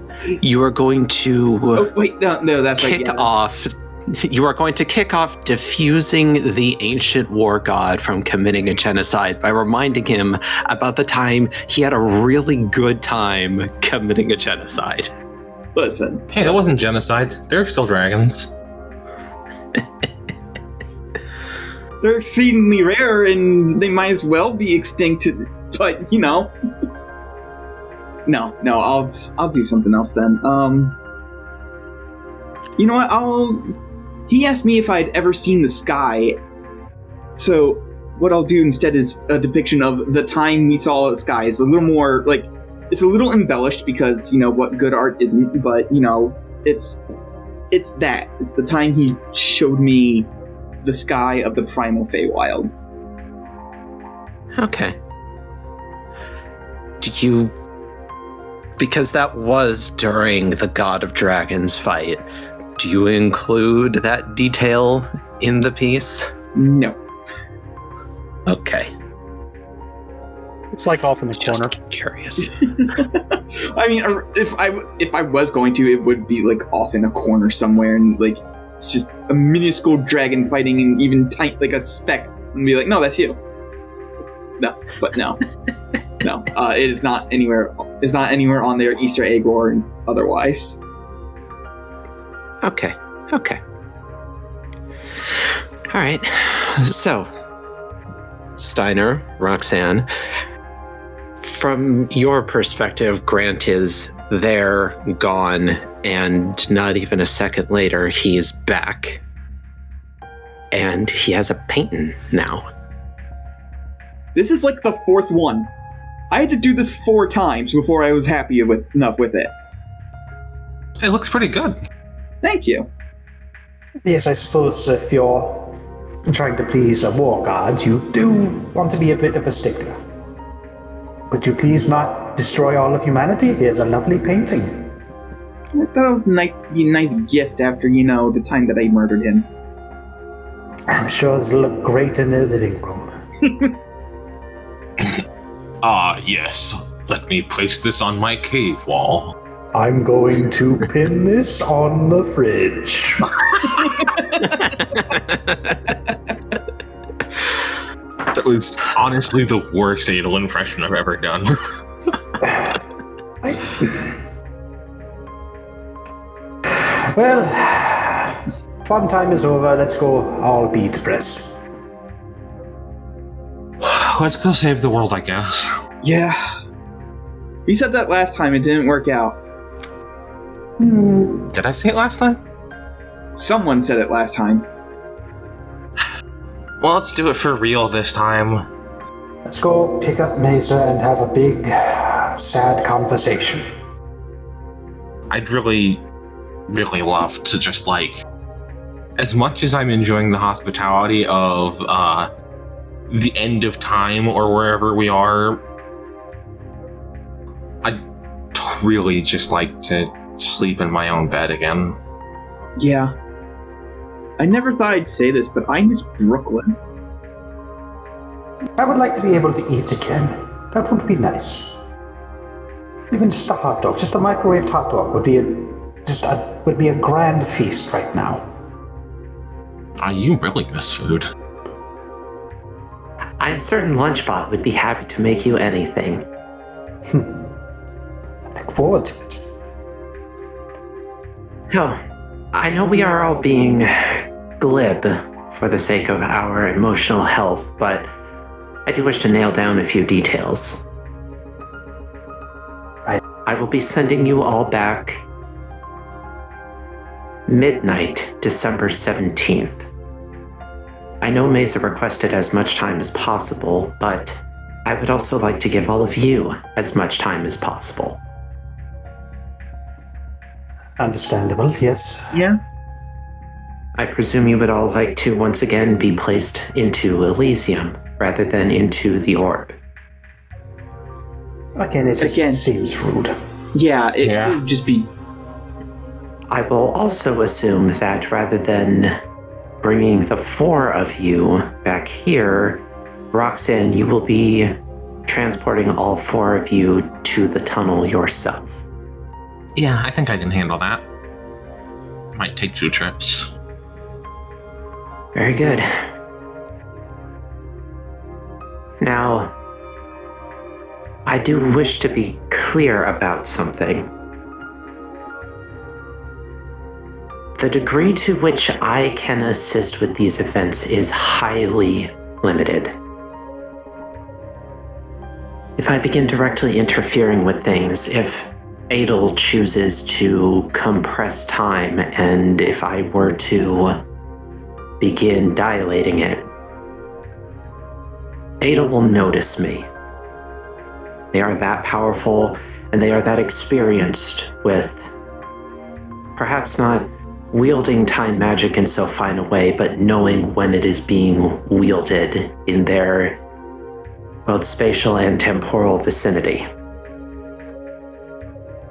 You are going to Oh wait, no, no, that's right. yeah, that's- off. You are going to kick off diffusing the ancient war god from committing a genocide by reminding him about the time he had a really good time committing a genocide. (laughs) Listen, Hey, that wasn't genocide. They're still dragons. (laughs) they're exceedingly rare and they might as well be extinct. But you know, (laughs) no, no, I'll I'll do something else then. Um, you know what? I'll. He asked me if I'd ever seen the sky, so what I'll do instead is a depiction of the time we saw the sky. It's a little more like it's a little embellished because you know what good art isn't, but you know it's it's that it's the time he showed me the sky of the primal Feywild. Okay. Do you. Because that was during the God of Dragons fight, do you include that detail in the piece? No. Okay. It's like off in the Just corner. curious. (laughs) I mean, if I if I was going to, it would be like off in a corner somewhere, and like it's just a minuscule dragon fighting, and even tight like a speck, and be like, no, that's you. No, but no, (laughs) no, uh, it is not anywhere. It's not anywhere on their Easter egg or otherwise. Okay. Okay. All right. So, Steiner, Roxanne, from your perspective, Grant is there, gone, and not even a second later, he's back. And he has a painting now. This is like the fourth one. I had to do this four times before I was happy with enough with it. It looks pretty good. Thank you. Yes, I suppose if you're trying to please a war god, you do want to be a bit of a stickler. Could you please not destroy all of humanity? Here's a lovely painting. I thought it was nice, a nice gift after you know the time that I murdered him. I'm sure it'll look great in the living room. (laughs) Ah, yes. Let me place this on my cave wall. I'm going to pin this on the fridge. That was honestly the worst Adel impression I've ever done. (laughs) Well, fun time is over. Let's go all be depressed. Let's go save the world, I guess. Yeah. You said that last time, it didn't work out. Hmm, Did I say it last time? Someone said it last time. Well, let's do it for real this time. let's go pick up Mesa and have a big, sad conversation. I'd really, really love to just like, as much as I'm enjoying the hospitality of uh, the end of time or wherever we are, I'd really just like to sleep in my own bed again. Yeah. I never thought I'd say this, but I miss Brooklyn. I would like to be able to eat again. That would be nice. Even just a hot dog, just a microwaved hot dog would be a just a would be a grand feast right now. Ah, you really miss food. I'm certain Lunchbot would be happy to make you anything. I look forward to it. So, I know we are all being glib for the sake of our emotional health, but I do wish to nail down a few details. Right. I will be sending you all back midnight, December 17th. I know Mesa requested as much time as possible, but I would also like to give all of you as much time as possible. Understandable, yes. Yeah. I presume you would all like to once again be placed into Elysium rather than into the orb. Again, it just Again. seems rude. Yeah, it Yeah. would just be. I will also assume that rather than bringing the four of you back here, Roxanne, you will be transporting all four of you to the tunnel yourself. Yeah, I think I can handle that. Might take two trips. Very good. Now, I do wish to be clear about something. The degree to which I can assist with these events is highly limited. If I begin directly interfering with things, if Adel chooses to compress time, and if I were to begin dilating it, Adel will notice me. They are that powerful and they are that experienced with perhaps not wielding time magic in so fine a way, but knowing when it is being wielded in their both spatial and temporal vicinity.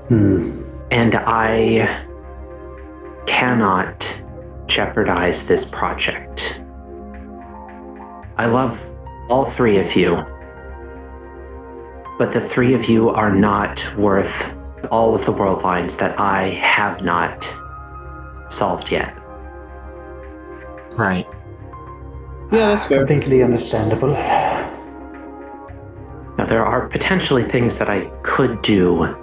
Hmm. And I cannot jeopardize this project. I love all three of you, but the three of you are not worth all of the world lines that I have not solved yet. Right. Yeah, that's fair. Completely understandable. Now, there are potentially things that I could do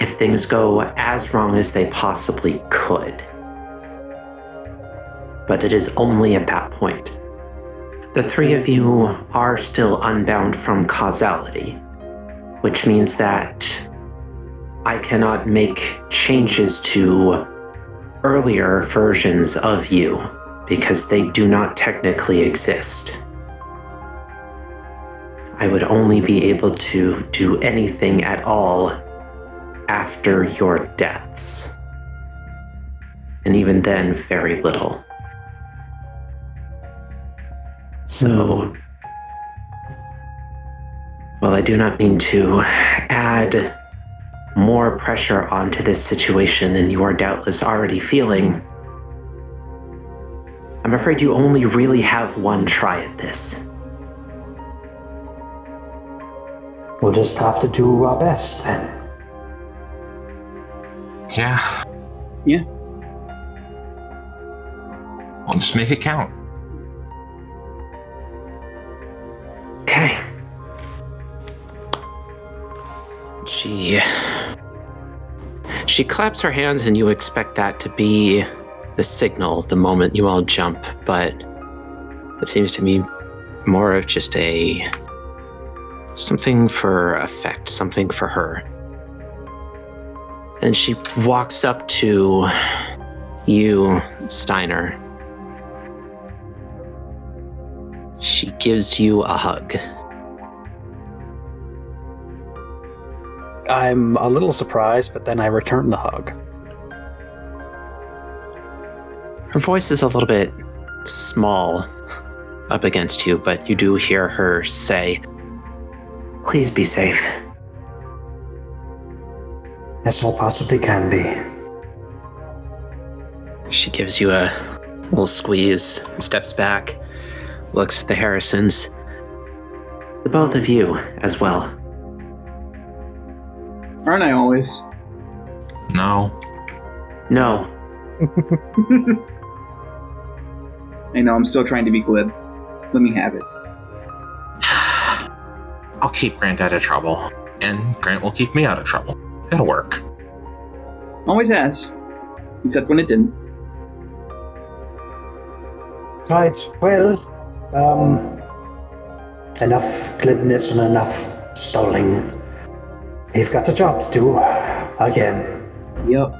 if things go as wrong as they possibly could. But it is only at that point. The three of you are still unbound from causality, which means that I cannot make changes to earlier versions of you because they do not technically exist. I would only be able to do anything at all after your deaths. And even then, very little. So, while I do not mean to add more pressure onto this situation than you are doubtless already feeling, I'm afraid you only really have one try at this. We'll just have to do our best then. Yeah. Yeah. I'll just make it count. Okay. She. She claps her hands, and you expect that to be the signal the moment you all jump, but it seems to me more of just a. something for effect, something for her. And she walks up to you, Steiner. She gives you a hug. I'm a little surprised, but then I return the hug. Her voice is a little bit small up against you, but you do hear her say, Please be safe. As I possibly can be. She gives you a little squeeze, steps back, looks at the Harrisons. The both of you as well. Aren't I always? No. No, (laughs) I know, I'm still trying to be glib. Let me have it. (sighs) I'll keep Grant out of trouble. and Grant will keep me out of trouble. It'll work. Always has. Except when it didn't. Right, well, um, enough glibness and enough stalling. We've got a job to do. Again. Yep.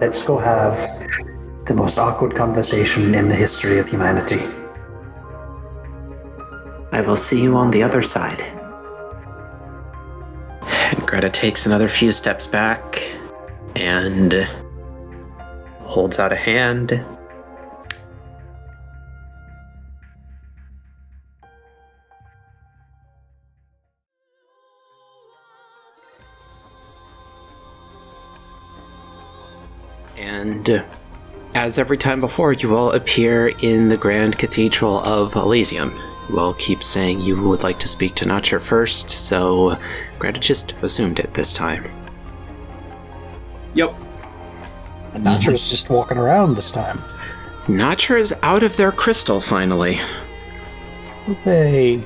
Let's go have the most awkward conversation in the history of humanity. I will see you on the other side. And Greta takes another few steps back and holds out a hand. And as every time before, you will appear in the Grand Cathedral of Elysium. You will keep saying you would like to speak to Notcher first, so Greta just assumed it this time. Yep. And Notcher's just walking around this time. Notcher is out of their crystal finally. Hey,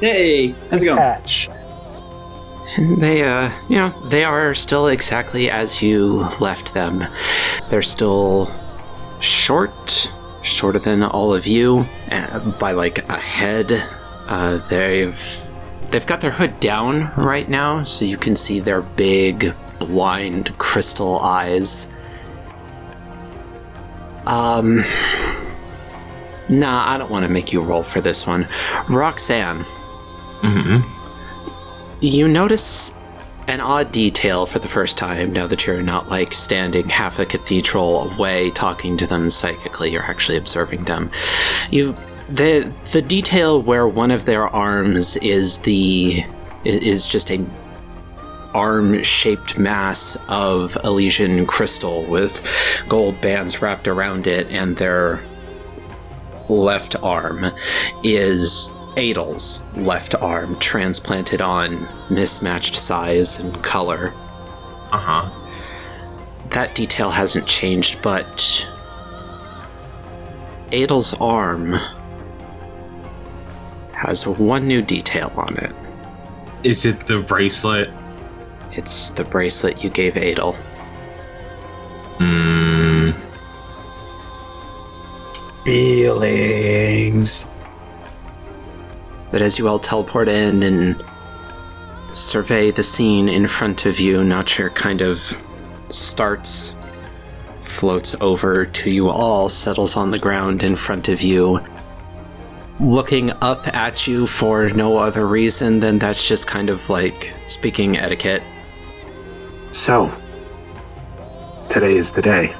Hey, how's it going? catch. And they, uh, you know, they are still exactly as you left them. They're still short, shorter than all of you uh, by like a head. Uh, they've they've got their hood down right now, so you can see their big, blind crystal eyes. Um, nah, I don't want to make you roll for this one, Roxanne Mm-hmm. you notice an odd detail for the first time now that you're not like standing half a cathedral away talking to them psychically you're actually observing them. You the the detail where one of their arms is the is just a arm shaped mass of Elysian crystal with gold bands wrapped around it and their left arm is Adel's left arm transplanted on, mismatched size and color. Uh huh. That detail hasn't changed, but Adel's arm has one new detail on it. Is it the bracelet? It's the bracelet you gave Adel. Hmm. Feelings. But as you all teleport in and survey the scene in front of you, Notcher kind of starts, floats over to you all, settles on the ground in front of you, looking up at you for no other reason than that's just kind of like speaking etiquette. So, today is the day.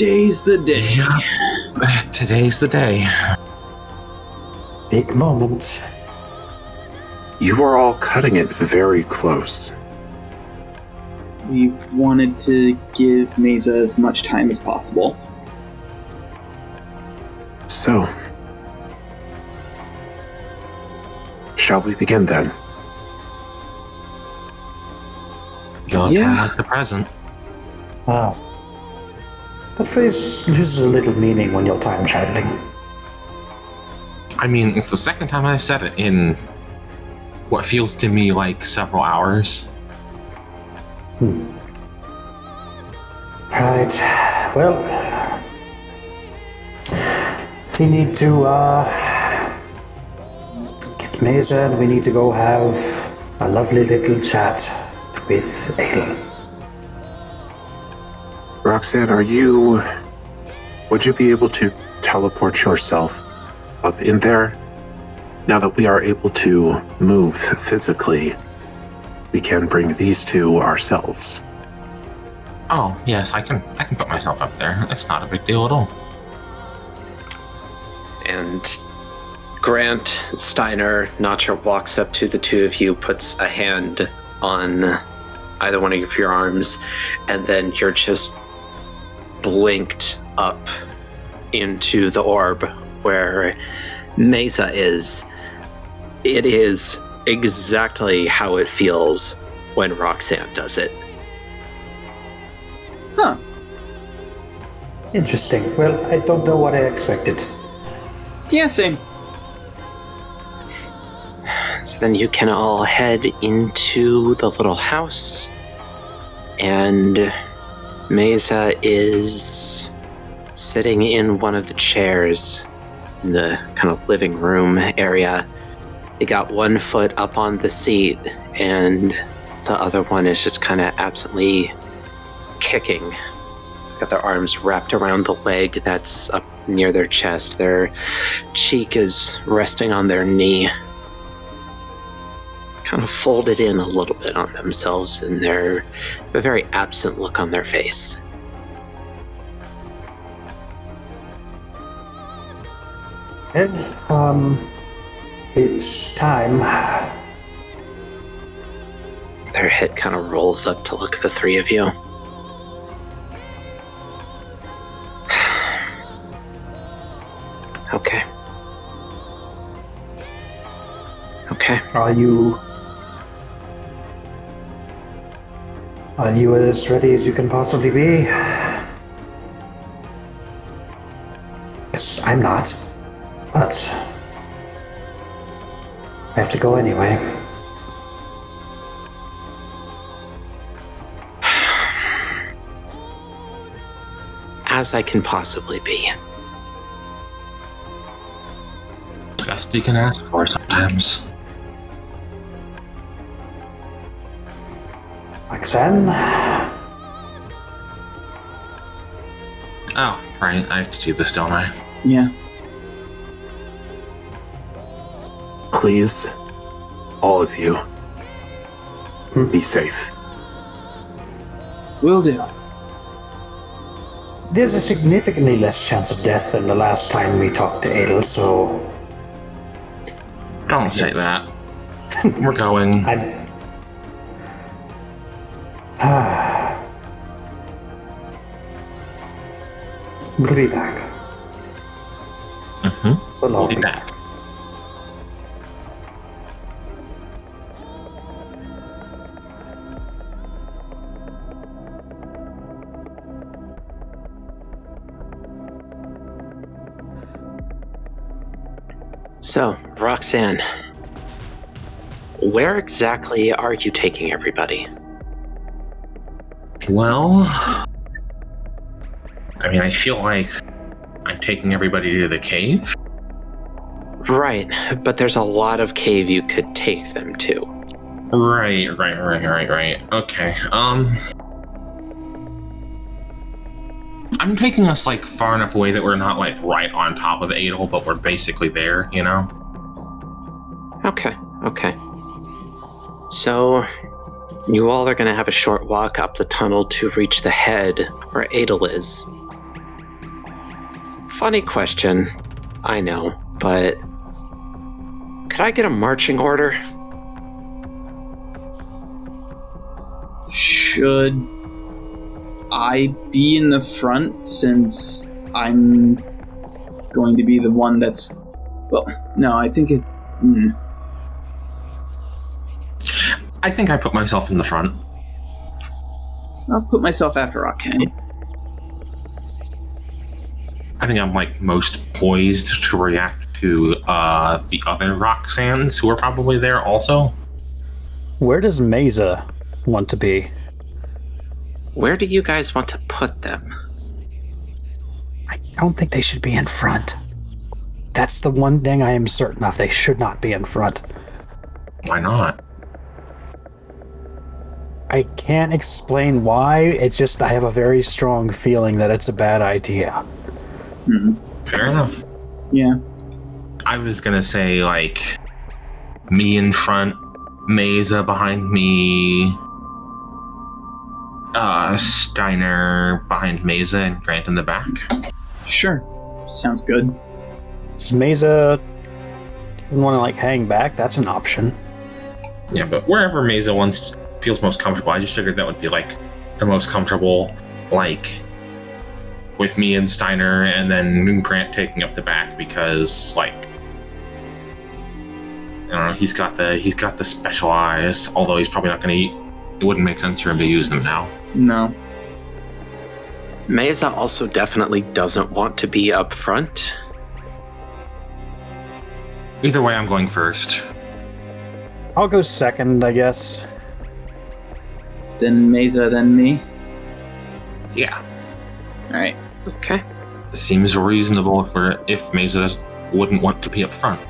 Day's the day. Yeah. Today's the day. Big moment. You are all cutting it very close. We wanted to give Mesa as much time as possible. So, shall we begin then? You'll Yeah. yeah. the present. Wow. That phrase loses a little meaning when you're time traveling. I mean, it's the second time I've said it in what feels to me like several hours. Right. Well, we need to uh, get Mesa and we need to go have a lovely little chat with Adel. Roxanne, are you. Would you be able to teleport yourself up in there? Now that we are able to move physically, we can bring these two ourselves. Oh yes, I can. I can put myself up there. It's not a big deal at all. And Grant Steiner, Notcher walks up to the two of you, puts a hand on either one of your arms, and then you're just blinked up into the orb where Mesa is. It is exactly how it feels when Roxanne does it. Huh. Interesting. Well, I don't know what I expected. Yeah, same. So then you can all head into the little house. And Mesa is sitting in one of the chairs in the kind of living room area. They got one foot up on the seat, and the other one is just kind of absently kicking. Got their arms wrapped around the leg that's up near their chest. Their cheek is resting on their knee. Kind of folded in a little bit on themselves, and they're a very absent look on their face. And, um, it's time. Their head kind of rolls up to look at the three of you. (sighs) okay. Okay. Are you. Are you as ready as you can possibly be? Yes, I'm not. But. I have to go anyway. (sighs) As I can possibly be. Best you can ask for sometimes. Roxanne? Oh, right. I have to do this, don't I? Yeah. Please, all of you, hmm. be safe. Will do. There's a significantly less chance of death than the last time we talked to Adel, so Don't say that. We're going. (laughs) I'm. (sighs) we'll be back. Mm-hmm. We'll all We'll be be back. So, Roxanne, where exactly are you taking everybody? Well, I mean, I feel like I'm taking everybody to the cave. Right, but there's a lot of cave you could take them to. Right, right, right, right, right. Okay. Um I'm taking us like far enough away that we're not like right on top of Adel, but we're basically there, you know? Okay, okay. So, you all are going to have a short walk up the tunnel to reach the head where Adel is. Funny question, I know, but could I get a marching order? Should I be in the front since I'm going to be the one that's. Well, no, I think it. Hmm. I think I put myself in the front. I'll put myself after Roxanne. I think I'm like most poised to react to uh the other Roxannes who are probably there also. Where does Mesa want to be? Where do you guys want to put them? I don't think they should be in front. That's the one thing I am certain of. They should not be in front. Why not? I can't explain why. It's just I have a very strong feeling that it's a bad idea. Hmm. Fair enough. Yeah. I was gonna say like me in front, Mesa behind me, uh Steiner behind Mesa and Grant in the back. Sure. Sounds good. Does Mesa want to like hang back? That's an option. Yeah, but wherever Mesa wants feels most comfortable, I just figured that would be like the most comfortable, like with me and Steiner and then Grant taking up the back because like I don't know, he's got the he's got the special eyes, although he's probably not gonna eat it wouldn't make sense for him to use them now. No. Mesa also definitely doesn't want to be up front. Either way, I'm going first. I'll go second, I guess. Then Mesa, then me. Yeah. All right. Okay. Seems reasonable for if Mesa wouldn't want to be up front.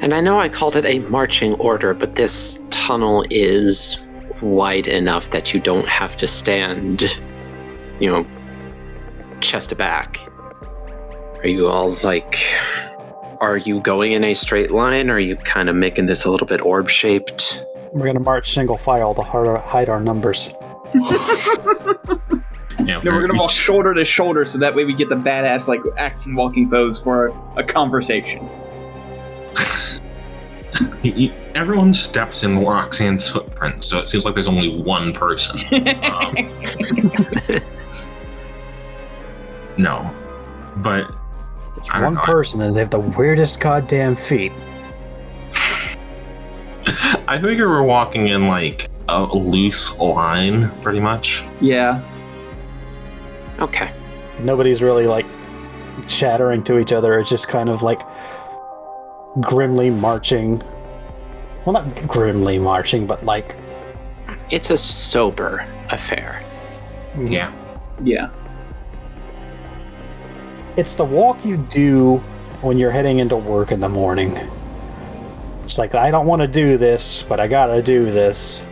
And I know I called it a marching order, but this tunnel is wide enough that you don't have to stand, you know, chest to back. Are you all like. Are you going in a straight line? Or are you kind of making this a little bit orb shaped? We're gonna march single file to hide- hide our numbers. Yeah, No, we're gonna walk shoulder to shoulder, so that way we get the badass like action walking pose for a conversation. (laughs) He- he- everyone steps in Roxanne's footprint, so it seems like there's only one person. (laughs) Um, no, but It's one know. person and they have the weirdest goddamn feet. (laughs) I figure we're walking in like a loose line, pretty much. yeah. Okay. Nobody's really like chattering to each other. It's just kind of like grimly marching. Well, not grimly marching, but like It's a sober affair. Mm-hmm. Yeah. Yeah. it's the walk you do when you're heading into work in the morning. It's like I don't want to do this, but I gotta do this.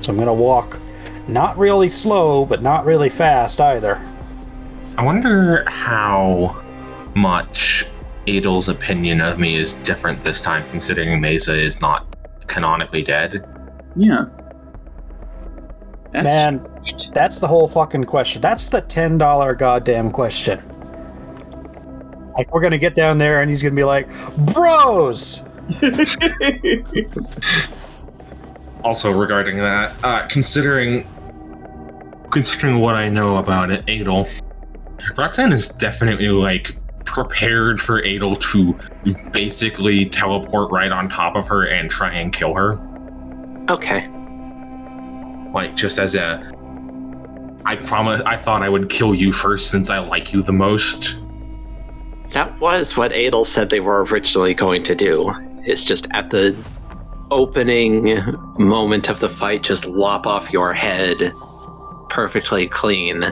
So I'm gonna walk not really slow, but not really fast either. I wonder how much Adel's opinion of me is different this time, considering Mesa is not canonically dead. Yeah. That's Man, that's the whole fucking question. That's the ten dollar goddamn question. Like we're gonna get down there and he's gonna be like, "Bros, (laughs) Also, regarding that, uh, considering considering what I know about it, Adel, Roxanne is definitely like prepared for Adel to basically teleport right on top of her and try and kill her. Okay. Like just as a I promise I thought I would kill you first since I like you the most. That was what Adel said they were originally going to do. It's just at the opening moment of the fight, just lop off your head perfectly clean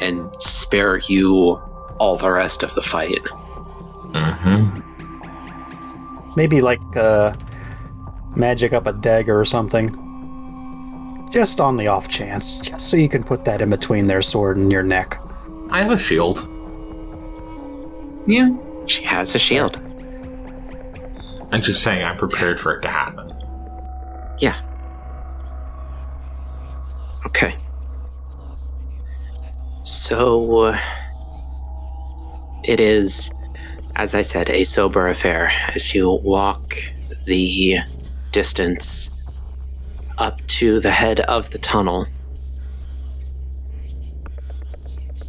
and spare you all the rest of the fight. Mm-hmm. maybe like uh, magic up a dagger or something." Just on the off chance, just so you can put that in between their sword and your neck. I have a shield. yeah. She has a shield. I'm just saying I'm prepared for it to happen. Yeah. Okay. So uh, it is, as I said, a sober affair as you walk the distance up to the head of the tunnel.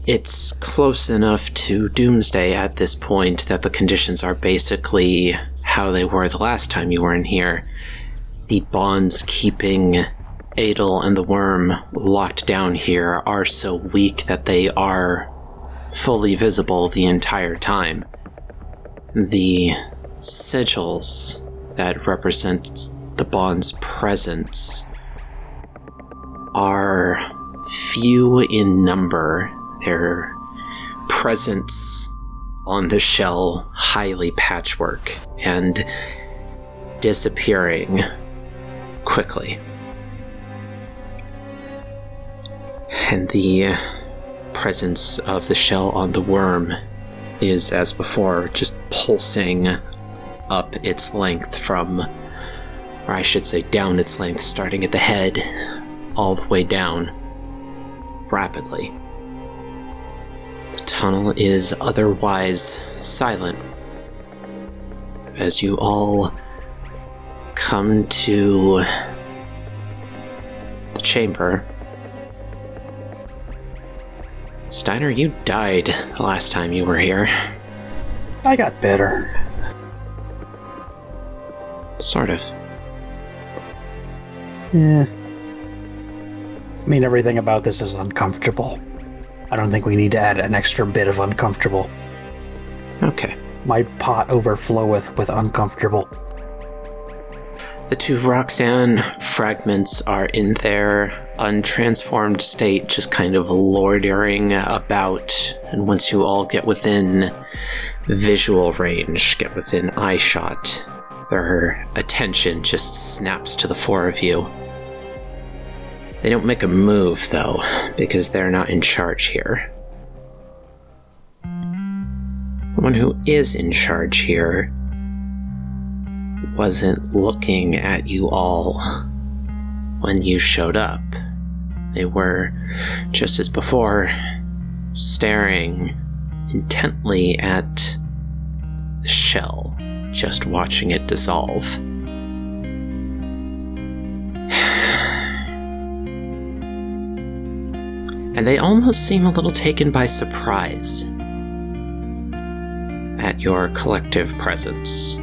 It's close enough to doomsday at this point that the conditions are basically how they were the last time you were in here the bonds keeping Adel and the worm locked down here are so weak that they are fully visible the entire time. The sigils that represent the bond's presence are few in number. Their presence on the shell highly patchwork and disappearing quickly. And the presence of the shell on the worm is, as before, just pulsing up its length from, or I should say, down its length, starting at the head, all the way down, rapidly. Tunnel is otherwise silent as you all come to the chamber. Steiner, you died the last time you were here. I got better. Sort of. Yeah. I mean, everything about this is uncomfortable. I don't think we need to add an extra bit of uncomfortable. Okay. My pot overfloweth with uncomfortable. The two Roxanne fragments are in their untransformed state, just kind of loitering about. And once you all get within visual range, get within eye shot, their attention just snaps to the four of you. They don't make a move, though, because they're not in charge here. The one who is in charge here wasn't looking at you all when you showed up. They were, just as before, staring intently at the shell, just watching it dissolve. And they almost seem a little taken by surprise at your collective presence.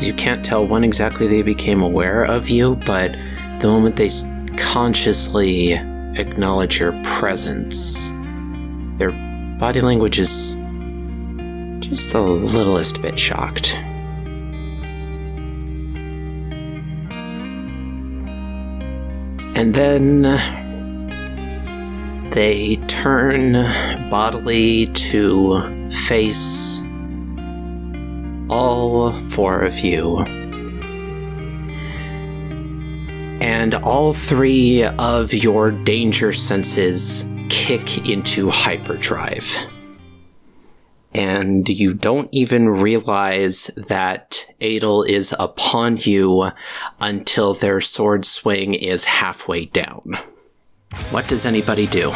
You can't tell when exactly they became aware of you, but the moment they consciously acknowledge your presence, their body language is just the littlest bit shocked. And then they turn bodily to face all four of you. And all three of your danger senses kick into hyperdrive. And you don't even realize that Adel is upon you until their sword swing is halfway down. What does anybody do?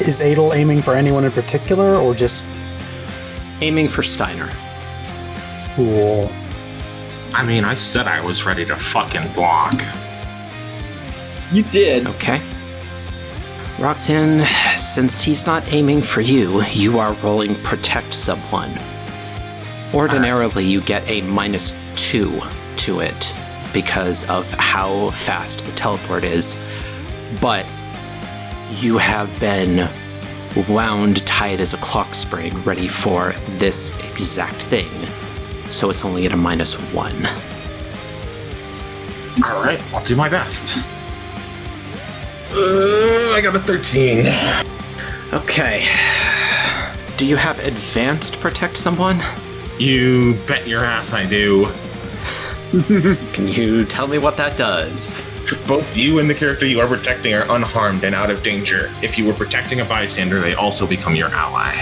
Is Adel aiming for anyone in particular, or just Aiming for Steiner. cool? I mean, I said I was ready to fucking block. You did. Okay. Roxanne, since he's not aiming for you, you are rolling protect someone. Ordinarily, you get a minus two to it because of how fast the teleport is, but you have been wound tight as a clock spring, ready for this exact thing. So it's only at a minus one. All right, I'll do my best. Uh, I got a 13. Okay. Do you have advanced protect someone? You bet your ass I do. (laughs) Can you tell me what that does? Both you and the character you are protecting are unharmed and out of danger. If you were protecting a bystander, they also become your ally.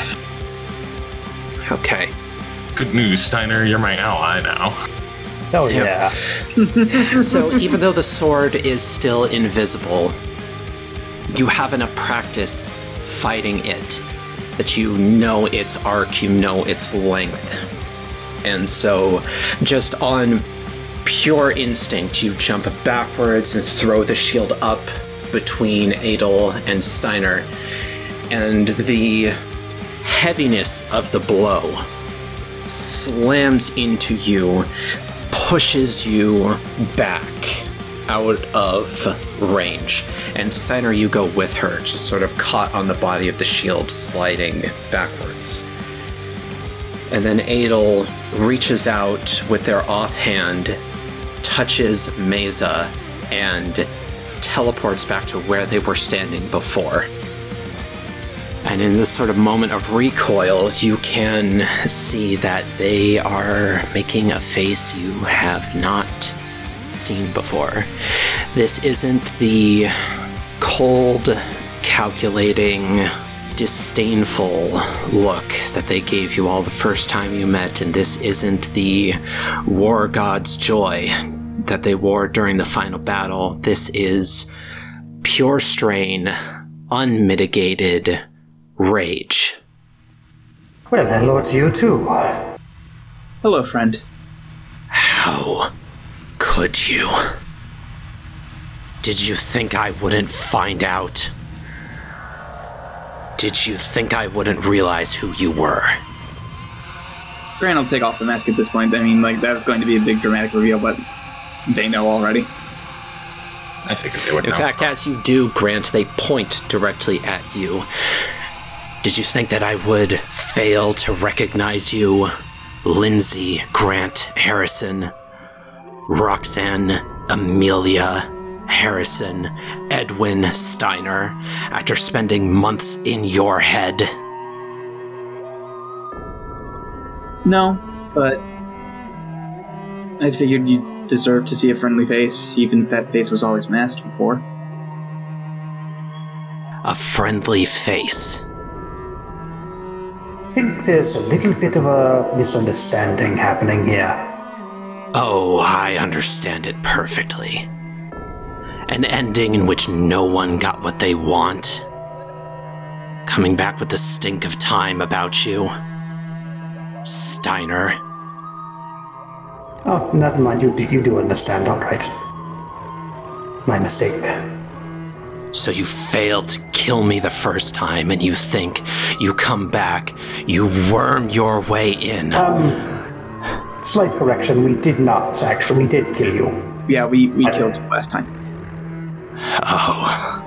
Okay. Good news, Steiner, you're my ally now. Oh Yep. yeah. (laughs) so even though the sword is still invisible, you have enough practice fighting it that you know its arc, you know its length. And so just on pure instinct, you jump backwards and throw the shield up between Adel and Steiner. And the heaviness of the blow slams into you, pushes you back out of range. And Steiner, you go with her, just sort of caught on the body of the shield, sliding backwards. And then Adel reaches out with their offhand, touches Mesa, and teleports back to where they were standing before. And in this sort of moment of recoil, you can see that they are making a face you have not seen before. This isn't the cold, calculating, disdainful look that they gave you all the first time you met, and this isn't the war god's joy that they wore during the final battle. This is pure strain, unmitigated rage. Well, hello to you too. Hello, friend. How could you? Did you think I wouldn't find out? Did you think I wouldn't realize who you were? Grant will take off the mask at this point. I mean, like, that was going to be a big dramatic reveal, but they know already. I figured they would In know. fact, as you do, Grant, they point directly at you. Did you think that I would fail to recognize you Lindsay Grant Harrison, Roxanne Amelia Harrison, Edwin Steiner, after spending months in your head? No, but I figured you deserved to see a friendly face, even if that face was always masked before. A friendly face. I think there's a little bit of a misunderstanding happening here. Oh, I understand it perfectly. An ending in which no one got what they want. Coming back with the stink of time about you. Steiner. Oh, never mind. You, you do understand, all right. My mistake. So you failed to kill me the first time, and you think you come back, you worm your way in. Um, Slight correction. We did not actually. We did kill you. Yeah, we, we killed you last time. Oh.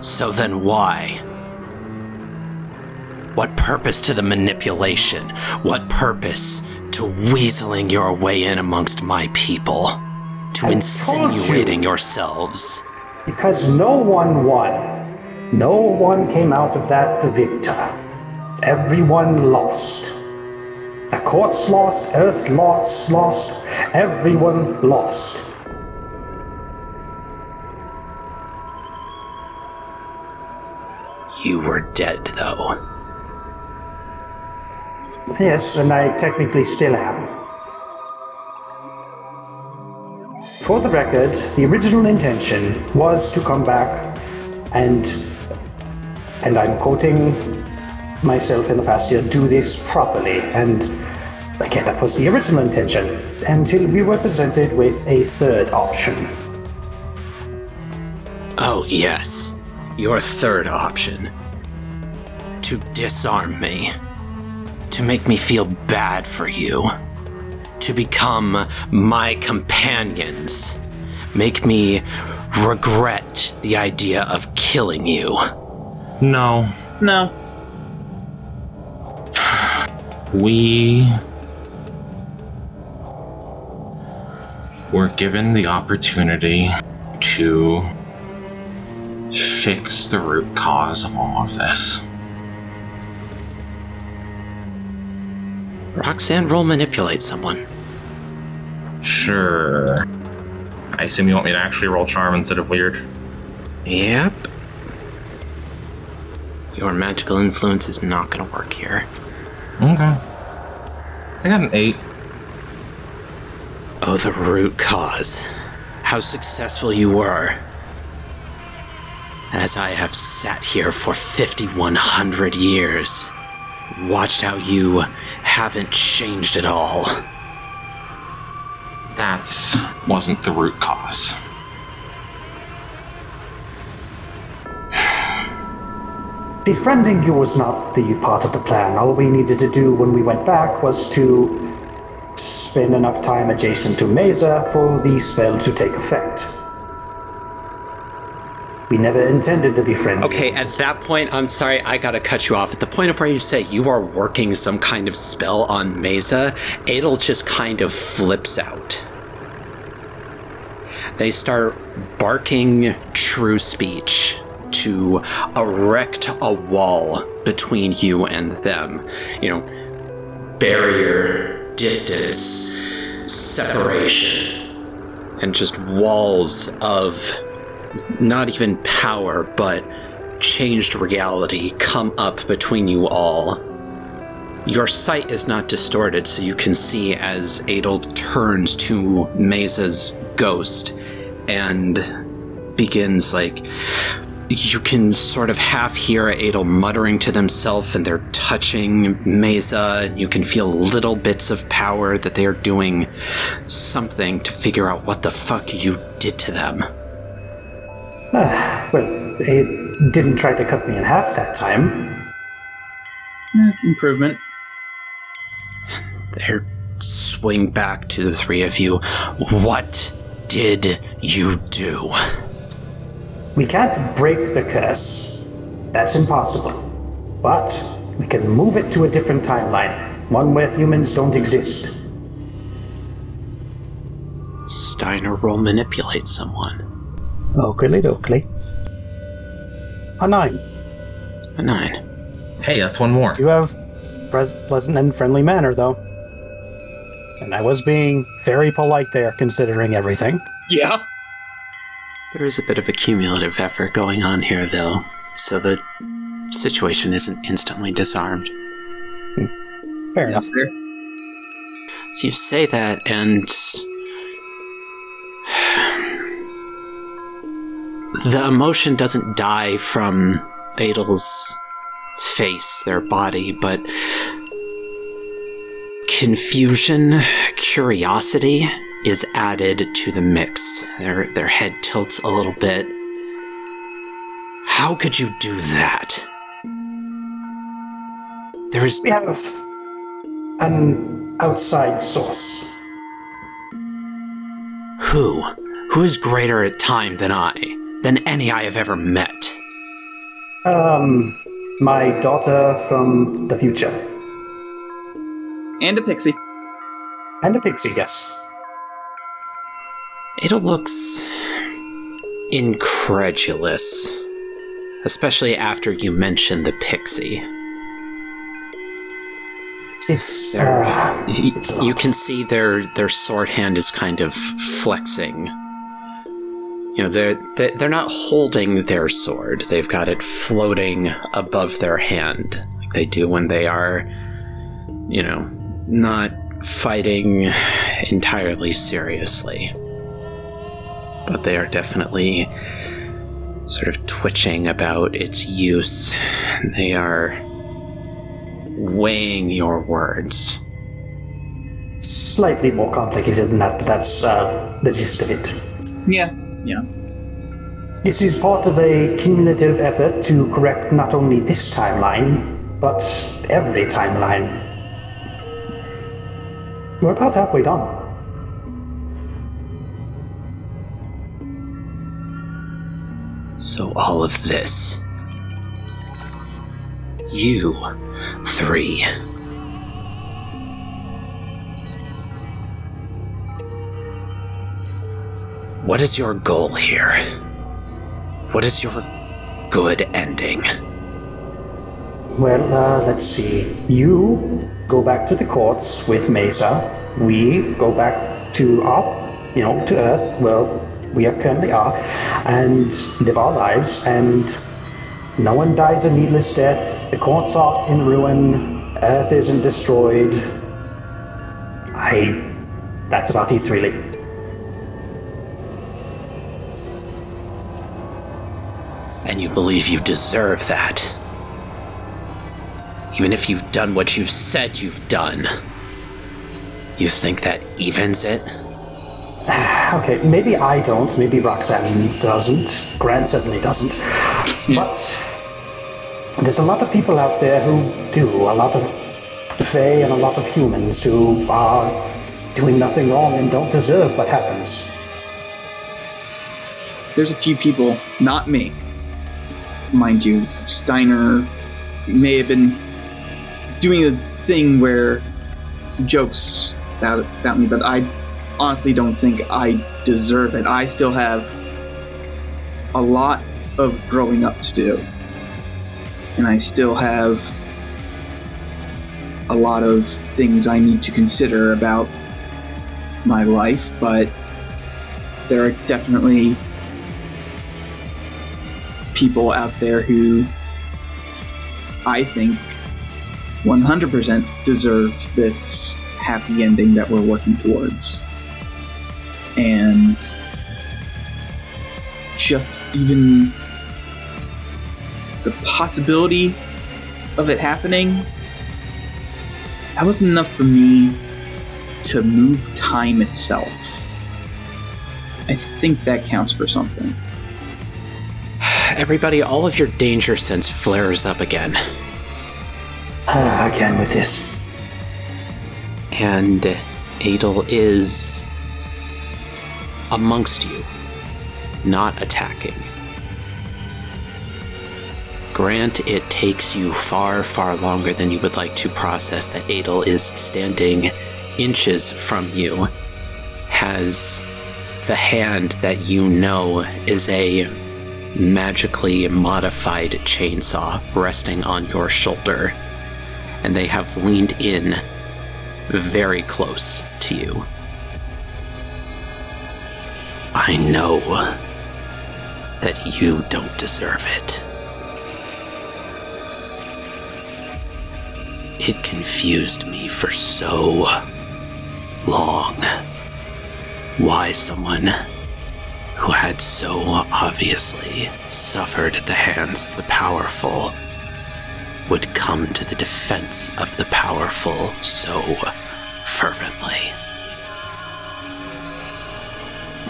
So then why? What purpose to the manipulation? What purpose to weaseling your way in amongst my people? To I told you. insinuating yourselves? Because no one won. No one came out of that the victor. Everyone lost. The courts lost, Earth lost, lost, everyone lost. You were dead, though. Yes, and I technically still am. For the record, the original intention was to come back and and I'm quoting myself in the past year, do this properly. And again, that was the original intention until we were presented with a third option. Oh, yes. Your third option. To disarm me. To make me feel bad for you. To become my companions. Make me regret the idea of killing you. No, No. We were given the opportunity to fix the root cause of all of this. Roxanne roll manipulate someone. Sure. I assume you want me to actually roll charm instead of weird. Yep. Your magical influence is not gonna work here. Okay. I got an eight. Oh, the root cause. How successful you were. As I have sat here for 5,100 years, watched how you haven't changed at all. That wasn't the root cause. Befriending you was not the part of the plan. All we needed to do when we went back was to spend enough time adjacent to Mesa for the spell to take effect. We never intended to befriend you. Okay, at that point, I'm sorry, I gotta cut you off. At the point of where you say you are working some kind of spell on Mesa, Adel just kind of flips out. They start barking true speech to erect a wall between you and them. You know, barrier, distance, separation, and just walls of not even power, but changed reality come up between you all. Your sight is not distorted, so you can see as Adel turns to Mesa's ghost and begins like you can sort of half hear Adel muttering to themselves and they're touching Mesa. And you can feel little bits of power that they are doing something to figure out what the fuck you did to them. Well, they didn't try to cut me in half that time. Eh, improvement. They swing back to the three of you. What did you do? We can't break the curse. That's impossible. But we can move it to a different timeline. One where humans don't exist. Steiner will manipulate someone. Oakley dokley. A nine. A nine. Hey, that's one more. You have pres- pleasant and friendly manner, though. And I was being very polite there, considering everything. Yeah. There is a bit of a cumulative effort going on here, though, so the situation isn't instantly disarmed. Fair enough. Fair. So you say that, and. The emotion doesn't die from Adel's face, their body, but. Confusion, curiosity is added to the mix. Their, their head tilts a little bit. How could you do that? There is. We have an outside source. Who? Who is greater at time than I? Than any I have ever met? Um, my daughter from the future. And a pixie. And a pixie, yes. Adel looks incredulous, especially after you mention the pixie. It's, uh, Y- it's You can see their their sword hand is kind of flexing. You know, they're they're not holding their sword. They've got it floating above their hand, like they do when they are, you know, not fighting entirely seriously. But they are definitely sort of twitching about its use. They are weighing your words. slightly more complicated than that, but that's uh, the gist of it. Yeah. Yeah. This is part of a cumulative effort to correct not only this timeline, but every timeline. We're about halfway done. So all of this. You three. What is your goal here? What is your good ending? Well, uh, let's see. You go back to the courts with Mesa. We go back to our, you know, to Earth, where we are currently are, and live our lives. And no one dies a needless death. The courts aren't in ruin. Earth isn't destroyed. I. That's about it, really. And you believe you deserve that. Even if you've done what you've said you've done. You think that evens it? (sighs) Okay, maybe I don't, maybe Roxanne doesn't, Grant certainly doesn't. But there's a lot of people out there who do, a lot of Fae and a lot of humans who are doing nothing wrong and don't deserve what happens. There's a few people, not me. Mind you, Steiner may have been doing a thing where he jokes about, about me, but I honestly don't think I deserve it. I still have a lot of growing up to do. And I still have a lot of things I need to consider about my life, but there are definitely people out there who I think 100% deserve this happy ending that we're working towards. And just even the possibility of it happening, that was enough for me to move time itself. I think that counts for something. (sighs) Everybody, all of your danger sense flares up again. (sighs) Again with this. And Adel is amongst you, not attacking. Grant, it takes you far, far longer than you would like to process that Adel is standing inches from you, has the hand that you know is a magically modified chainsaw resting on your shoulder, and they have leaned in very close to you. I know that you don't deserve it. It confused me for so long why someone who had so obviously suffered at the hands of the powerful would come to the defense of the powerful so fervently.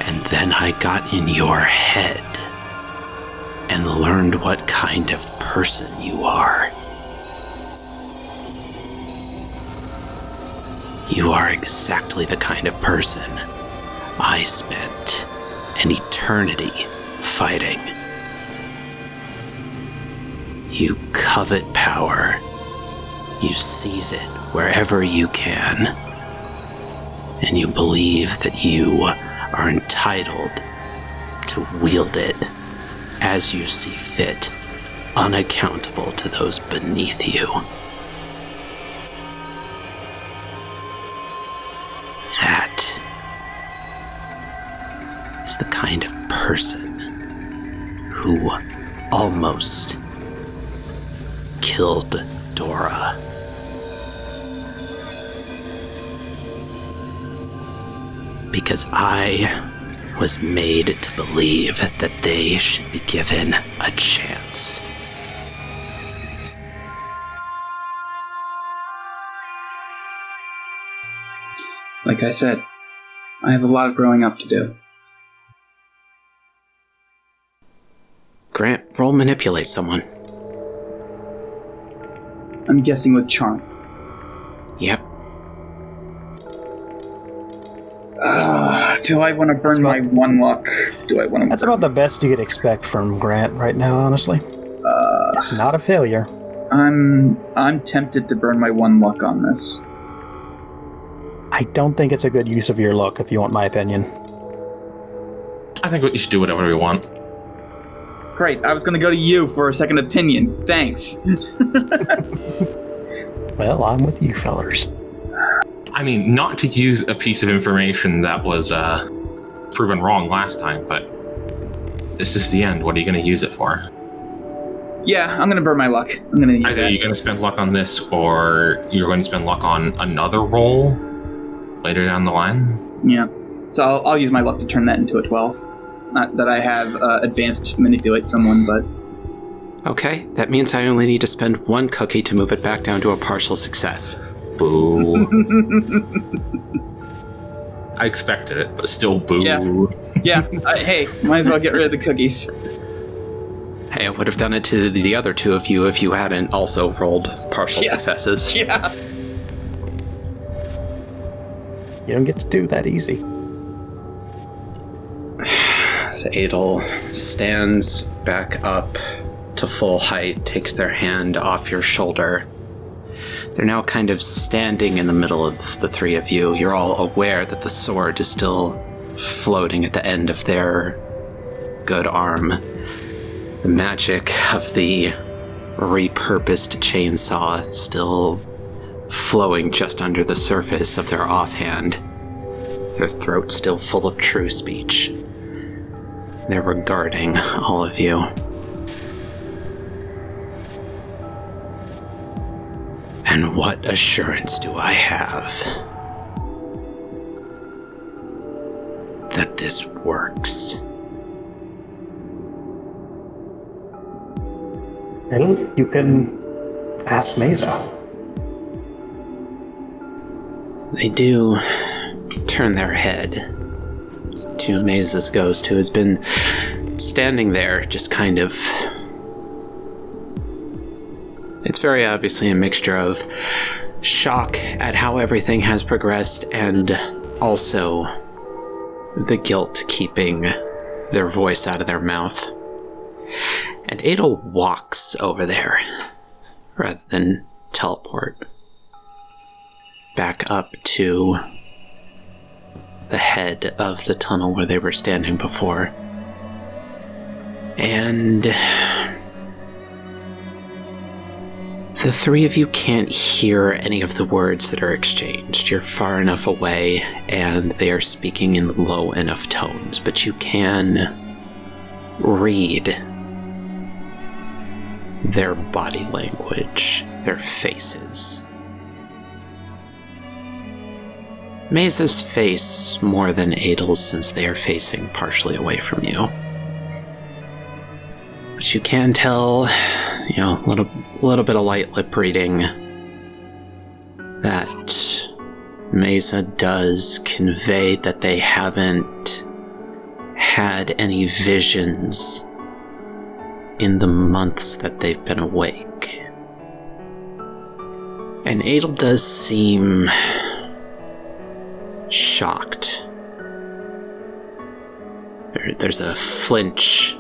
And then I got in your head and learned what kind of person you are. You are exactly the kind of person I spent an eternity fighting. You covet power. You seize it wherever you can. And you believe that you are entitled to wield it as you see fit, unaccountable to those beneath you. That is the kind of person who almost killed Dora. Because I was made to believe that they should be given a chance. Like I said, I have a lot of growing up to do. Grant, roll manipulate someone. I'm guessing with charm. Yep. Uh, do I want to burn about- my one luck? Do I want to? That's about the best you could expect from Grant right now, honestly. Uh, It's not a failure. I'm I'm tempted to burn my one luck on this. I don't think it's a good use of your luck, if you want my opinion. I think we should do whatever we want. Great. I was going to go to you for a second opinion. Thanks. (laughs) Well, I'm with you, fellers. I mean, not to use a piece of information that was uh, proven wrong last time, but this is the end. What are you going to use it for? yeah, I'm going to burn my luck. I'm going to use Either that. you're going to spend luck on this, or you're going to spend luck on another roll later down the line. Yeah. So I'll, I'll use my luck to turn that into a 12. Not that I have uh, advanced manipulate someone, but Okay, that means I only need to spend one cookie to move it back down to a partial success. Boo. (laughs) I expected it, but still boo. Yeah. yeah. uh, hey, might as well get rid of the cookies. Hey, I would have done it to the other two of you if you hadn't also rolled partial Yeah. successes. (laughs) Yeah. You don't get to do that easy. (sighs) So Adel stands back up to full height, takes their hand off your shoulder. They're now kind of standing in the middle of the three of you. You're all aware that the sword is still floating at the end of their good arm. The magic of the repurposed chainsaw still flowing just under the surface of their offhand. Their throat still full of true speech. They're regarding all of you. And what assurance do I have that this works? Well, you can ask Mesa. They do turn their head to Mesa's ghost, who has been standing there, just kind of. It's very obviously a mixture of shock at how everything has progressed and also the guilt keeping their voice out of their mouth. And Adel walks over there rather than teleport back up to the head of the tunnel where they were standing before. And the three of you can't hear any of the words that are exchanged. You're far enough away and they are speaking in low enough tones, but you can read their body language, their faces. Mesa's face more than Adel's since they are facing partially away from you. But you can tell, you know, a little, little bit of light lip reading that Mesa does convey that they haven't had any visions in the months that they've been awake. And Adel does seem shocked. There, there's a flinch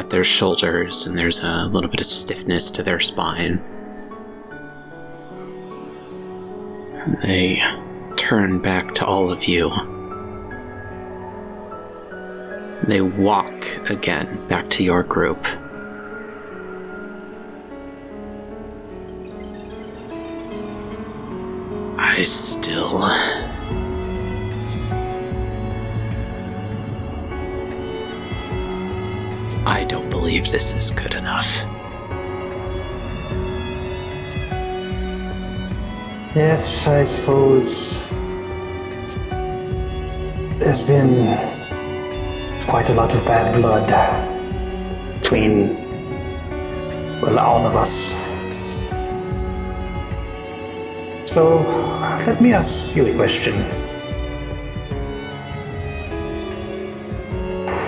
at their shoulders, and there's a little bit of stiffness to their spine. And they turn back to all of you. They walk again back to your group. I still. I don't believe this is good enough. Yes, I suppose there's been quite a lot of bad blood between, well, all of us. So, let me ask you a question.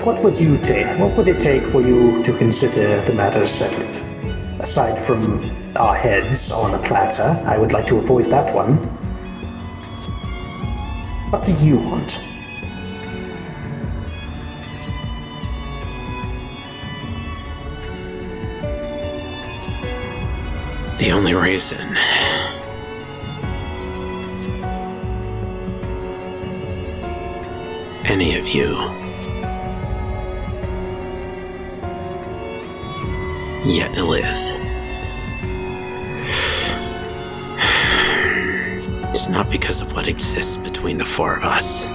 What would you take? What would it take for you to consider the matter settled? Aside from our heads on a platter, I would like to avoid that one. What do you want? The only reason. Any of you. Yet live. Is not because of what exists between the four of us.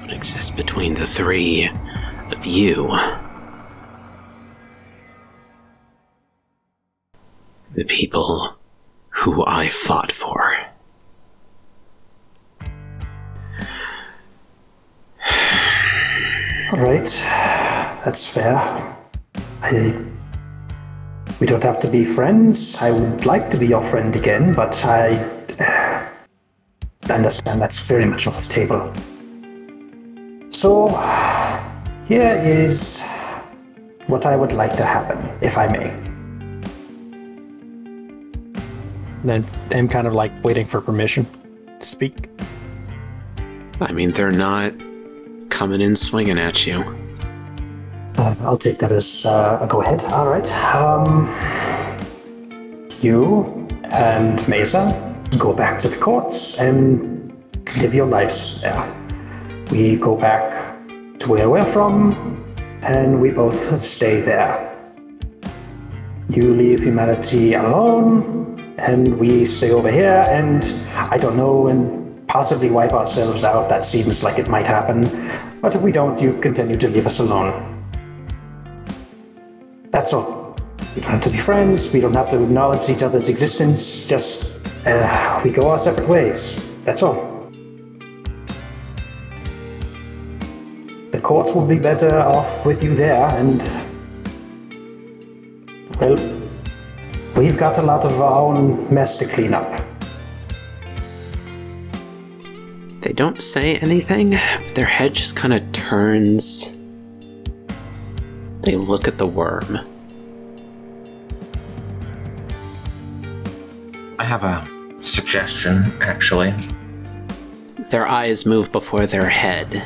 What exists between the three of you. the people who I fought for. All right, that's fair. I. We don't have to be friends. I would like to be your friend again, but I. (sighs) I understand that's very much off the table. So, here is what I would like to happen, if I may. Then I'm kind of like waiting for permission to speak. I mean, they're not coming in swinging at you. Uh, I'll take that as uh, a go ahead. All right. Um, you and Mesa go back to the courts and live your lives there. We go back to where we're from, and we both stay there. You leave humanity alone, and we stay over here, and I don't know, and possibly wipe ourselves out. That seems like it might happen. But if we don't, you continue to leave us alone. That's all. We don't have to be friends. We don't have to acknowledge each other's existence. Just, uh, we go our separate ways. That's all. The courts will be better off with you there, and. Well, we've got a lot of our own mess to clean up. They don't say anything, but their head just kind of turns. They look at the worm. I have a suggestion, actually. Their eyes move before their head.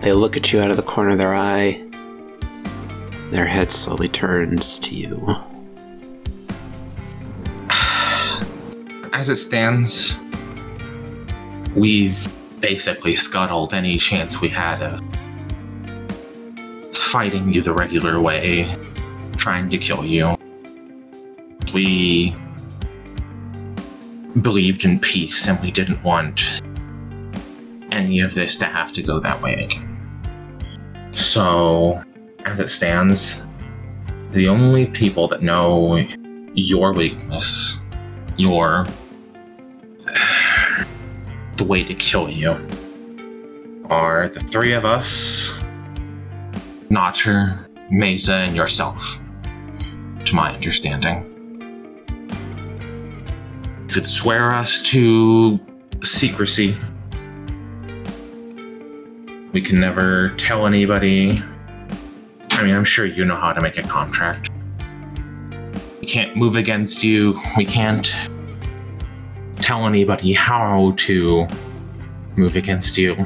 They look at you out of the corner of their eye. Their head slowly turns to you. As it stands, we've basically scuttled any chance we had of fighting you the regular way, trying to kill you. We believed in peace and we didn't want any of this to have to go that way again. So, as it stands, the only people that know your weakness, your the way to kill you are the three of us, Notcher, Mesa, and yourself, to my understanding. You could swear us to secrecy. We can never tell anybody. I mean, I'm sure you know how to make a contract. We can't move against you. We can't tell anybody how to move against you.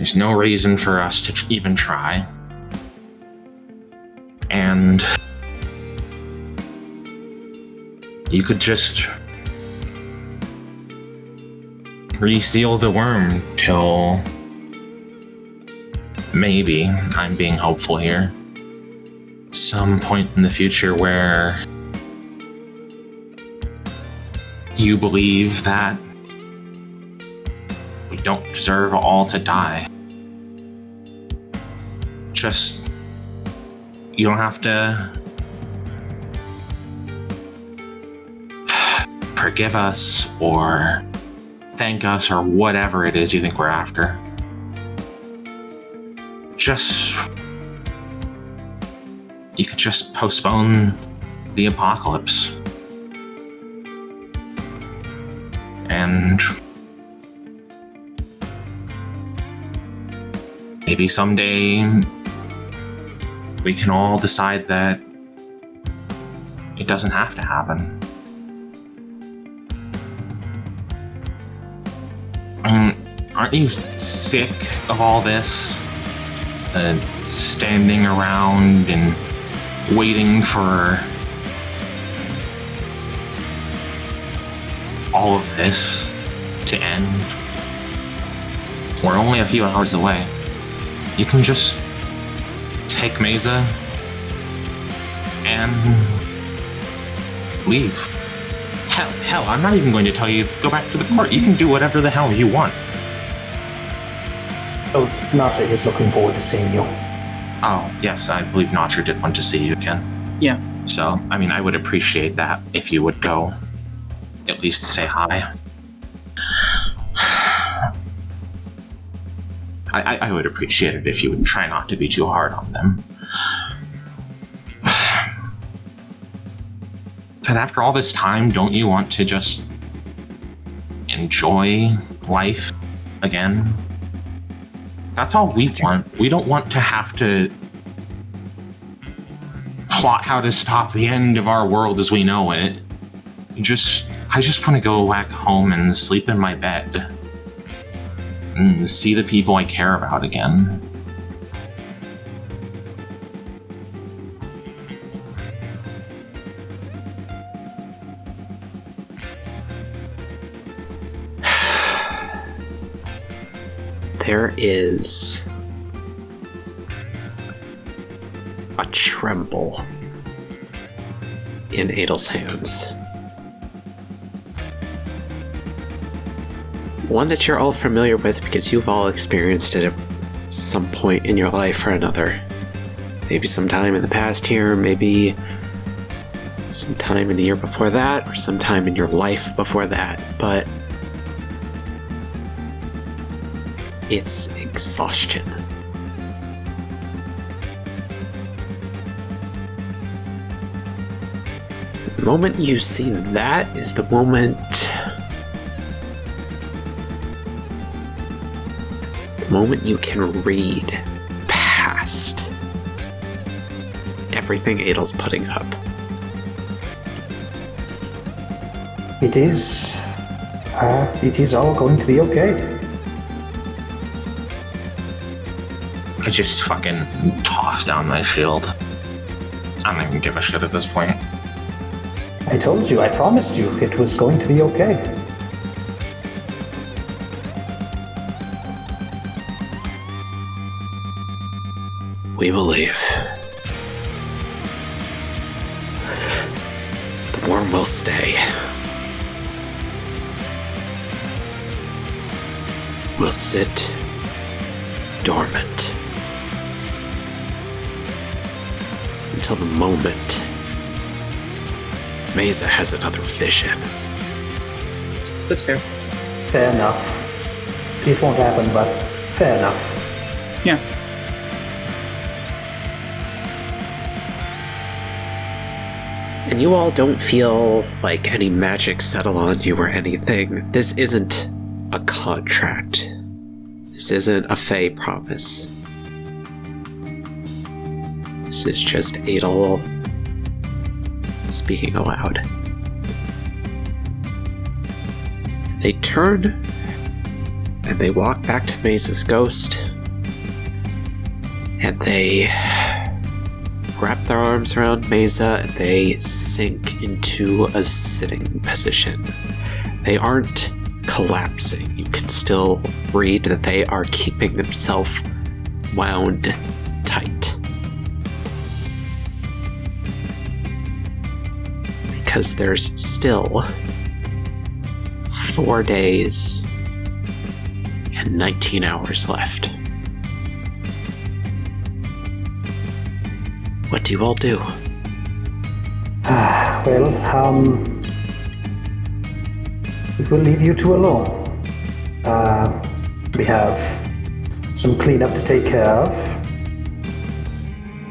There's no reason for us to tr- even try. And you could just reseal the worm till maybe I'm being hopeful here. Some point in the future where you believe that don't deserve all to die. Just, you don't have to (sighs) forgive us or thank us or whatever it is you think we're after. Just, you could just postpone the apocalypse. and maybe someday we can all decide that it doesn't have to happen. Aren't you sick of all this? Uh, standing around and waiting for all of this to end. We're only a few hours away. You can just take Mesa and leave. Hell, hell, I'm not even going to tell you to go back to the court. You can do whatever the hell you want. Oh, Notcher is looking forward to seeing you. Oh, yes, I believe Notcher did want to see you again. Yeah. So, I mean, I would appreciate that if you would go at least say hi. I, I, would appreciate it if you would try not to be too hard on them. (sighs) But after all this time, don't you want to just enjoy life again? That's all we want. We don't want to have to plot how to stop the end of our world as we know it. Just, I just want to go back home and sleep in my bed. And see the people I care about again. (sighs) There is a tremble in Adel's hands. One that you're all familiar with because you've all experienced it at some point in your life or another. Maybe sometime in the past year, maybe sometime in the year before that, or sometime in your life before that, but it's exhaustion. The moment you see that is the moment. moment you can read past everything Adel's putting up. It is. Uh, it is all going to be okay. I just fucking toss down my shield. I don't even give a shit at this point. I told you, I promised you, it was going to be okay. We believe. The worm will stay. Will sit dormant until the moment Mesa has another vision. That's fair. Fair enough. It won't happen, but fair enough. Yeah. You all don't feel like any magic settle on you or anything. This isn't a contract. This isn't a Fey promise. This is just Adel speaking aloud. They turn and they walk back to Mesa's ghost. And they wrap their arms around Mesa and they sink into a sitting position. They aren't collapsing. You can still read that they are keeping themselves wound tight. Because there's still four days and 19 hours left. What do you all do? (sighs) Well, um. We'll leave you two alone. Uh, we have some cleanup to take care of.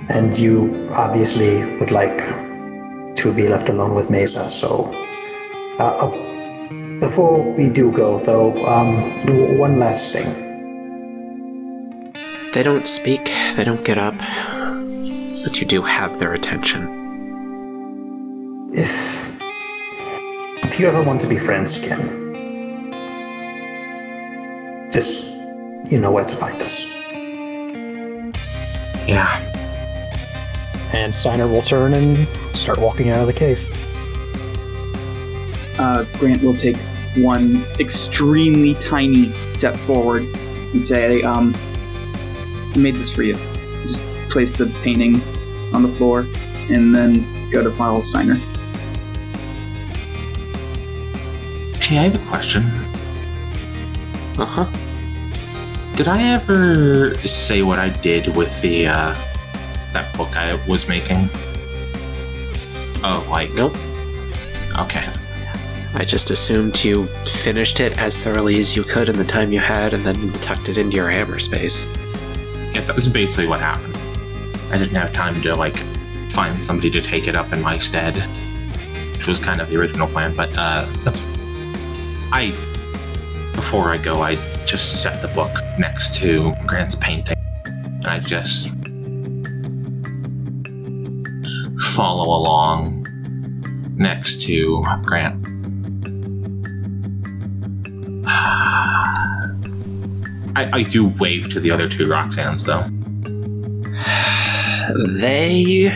And you obviously would like to be left alone with Mesa, so. Uh, uh, before we do go, though, um, one last thing. They don't speak, they don't get up, but you do have their attention. If. If you ever want to be friends again, just. You know where to find us. Yeah. And Steiner will turn and start walking out of the cave. Uh, Grant will take one extremely tiny step forward and say, um, I made this for you. Just place the painting on the floor and then go to follow Steiner. Hey, I have a question. Uh huh. Did I ever say what I did with the uh that book I was making? Of like Nope. Okay. I just assumed you finished it as thoroughly as you could in the time you had and then tucked it into your hammer space. Yeah, that was basically what happened. I didn't have time to like find somebody to take it up in my stead. Which was kind of the original plan, but uh that's I before I go I just set the book next to Grant's painting. And I just follow along next to Grant. (sighs) I, I do wave to the other two Roxannes though. They.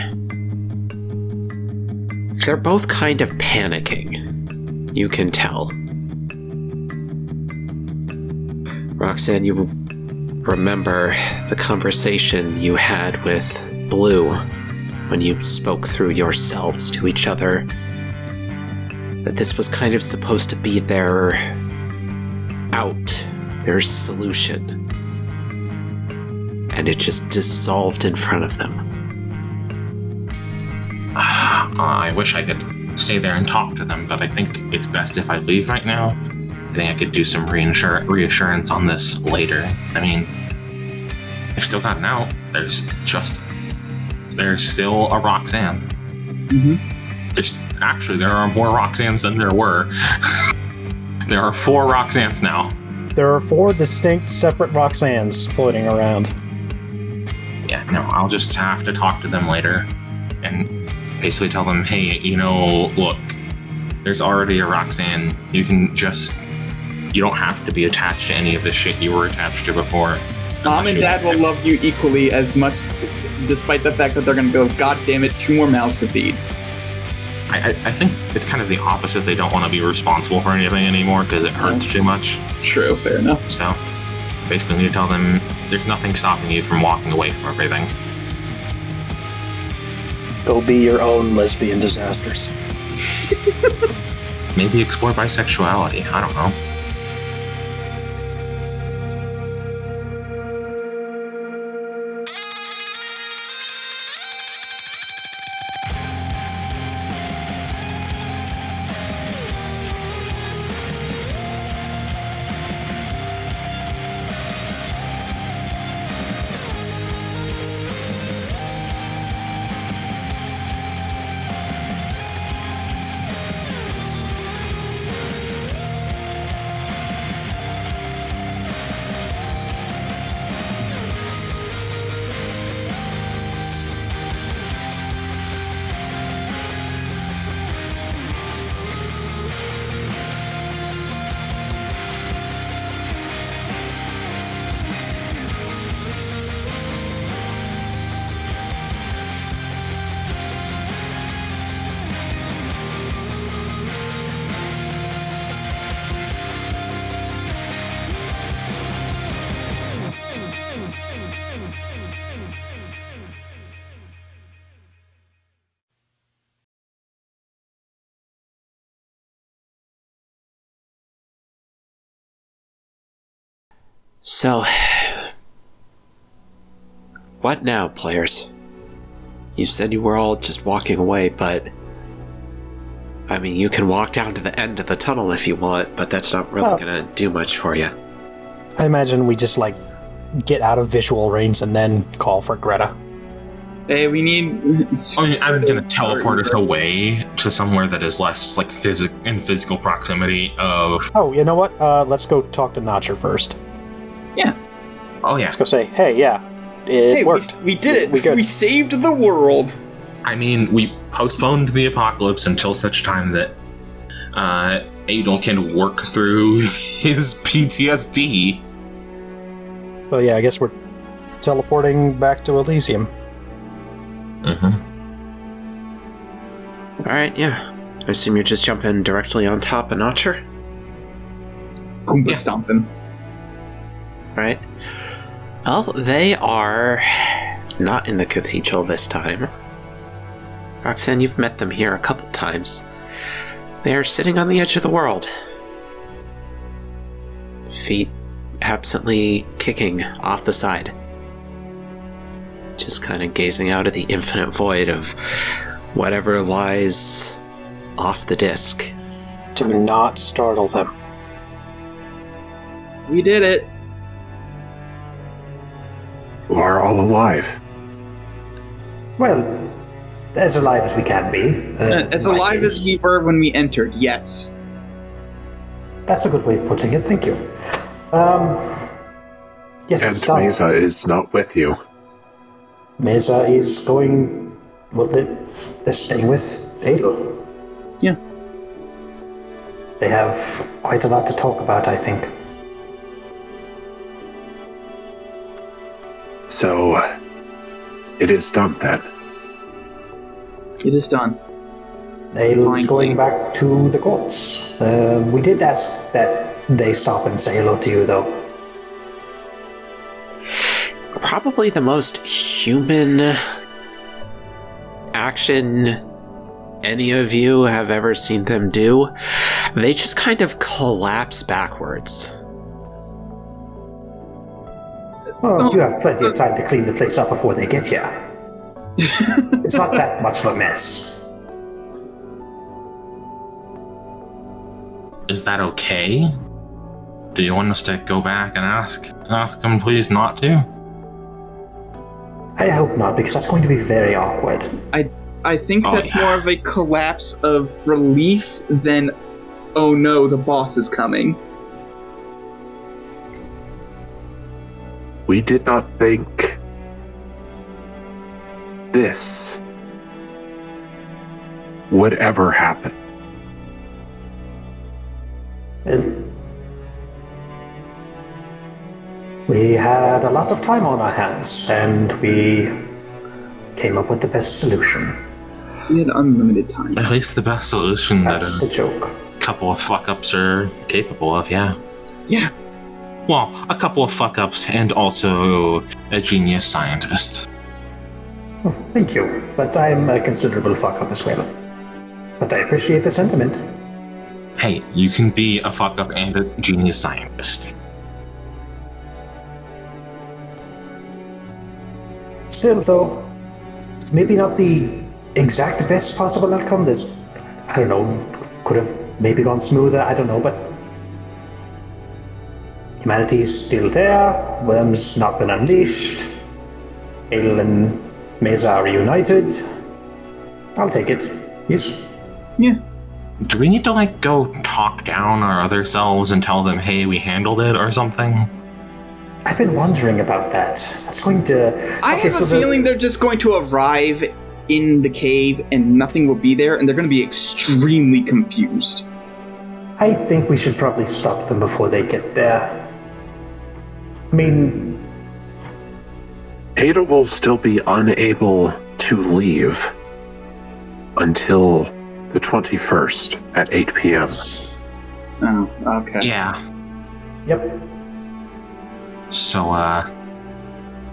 They're both kind of panicking. You can tell. Roxanne, you remember the conversation you had with Blue when you spoke through yourselves to each other. That this was kind of supposed to be their out, their solution. And it just dissolved in front of them. (sighs) I wish I could stay there and talk to them, but I think it's best if I leave right now. I think I could do some reinsure- reassurance on this later. I mean, I've still gotten out. There's just there's still a Roxanne. Mm-hmm. There's actually there are more Roxannes than there were. (laughs) there are four Roxannes now. There are four distinct separate Roxannes floating around. Yeah, no, I'll just have to talk to them later and basically tell them, hey, you know, look, there's already a Roxanne. You can just, you don't have to be attached to any of the shit you were attached to before. Mom and Dad will love you equally as much, despite the fact that they're gonna go. God damn it, two more mouths to feed. I, I, I think it's kind of the opposite. They don't want to be responsible for anything anymore because it hurts too much. True, fair enough. So basically, you tell them there's nothing stopping you from walking away from everything. Go be your own lesbian disasters. Maybe explore bisexuality. I don't know. So, what now, players? You said you were all just walking away, but. I mean, you can walk down to the end of the tunnel if you want, but that's not really Oh. gonna do much for you. I imagine we just like get out of visual range and then call for Greta. Hey, we need. (laughs) I mean, I'm gonna teleport us away to somewhere that is less like physic in physical proximity of. Oh, you know what? Uh, let's go talk to Notcher first. Oh yeah, Let's go say, hey, yeah, it Hey, worked. we did it. We good. We saved the world. I mean, we postponed the apocalypse until such time that uh, Adel can work through (laughs) his PTSD. So yeah, I guess we're teleporting back to Elysium. Mm-hmm. Alright, yeah. I assume you're just jumping directly on top of Notcher? Goomba Yeah. stomping. Right. Well, they are not in the cathedral this time. Roxanne, you've met them here a couple times. They are sitting on the edge of the world. Feet absently kicking off the side. Just kind of gazing out at the infinite void of whatever lies off the disc. Do not startle them. We did it. You are all alive. Well, as alive as we can be. uh, as in my alive as we were when we entered, yes. That's a good way of putting it. Thank you. Um, yes, And it's done. Mesa is not with you. Mesa is going. Well, they're, they're staying with Adel. Yeah. They have quite a lot to talk about, I think. So, it is done then. It is done. Adel is going back to the courts. Uh, we did ask that they stop and say hello to you, though. probably the most human action any of you have ever seen them do. They just kind of collapse backwards. Well, you have plenty of oh. time to clean the place up before they get here. (laughs) it's not that much of a mess. Is that okay? Do you want us to go back and ask ask him please not to? I hope not, because that's going to be very awkward. I I think Oh, that's yeah. more of a collapse of relief than, oh no, the boss is coming. We did not think this would ever happen. And We had a lot of time on our hands, and we came up with the best solution. We had unlimited time. At least the best solution that That's a the joke. couple of fuck ups are capable of, yeah. Yeah. Well, a couple of fuck ups and also a genius scientist. Oh, thank you, but I'm a considerable fuck up as well. But I appreciate the sentiment. Hey, you can be a fuck up and a genius scientist. Still, though, maybe not the exact best possible outcome. This, I don't know, could have maybe gone smoother. I don't know, but humanity's still there. Worm's not been unleashed. Adel and Mesa are reunited. I'll take it. Yes. Yeah. Do we need to, like, go talk down our other selves and tell them, hey, we handled it or something? I've been wondering about that. That's going to. I Okay, have so a the- feeling they're just going to arrive in the cave and nothing will be there, and they're going to be extremely confused. I think we should probably stop them before they get there. I mean, Ada will still be unable to leave until the 21st at 8 p.m. Oh, okay. Yeah. yep. So, uh,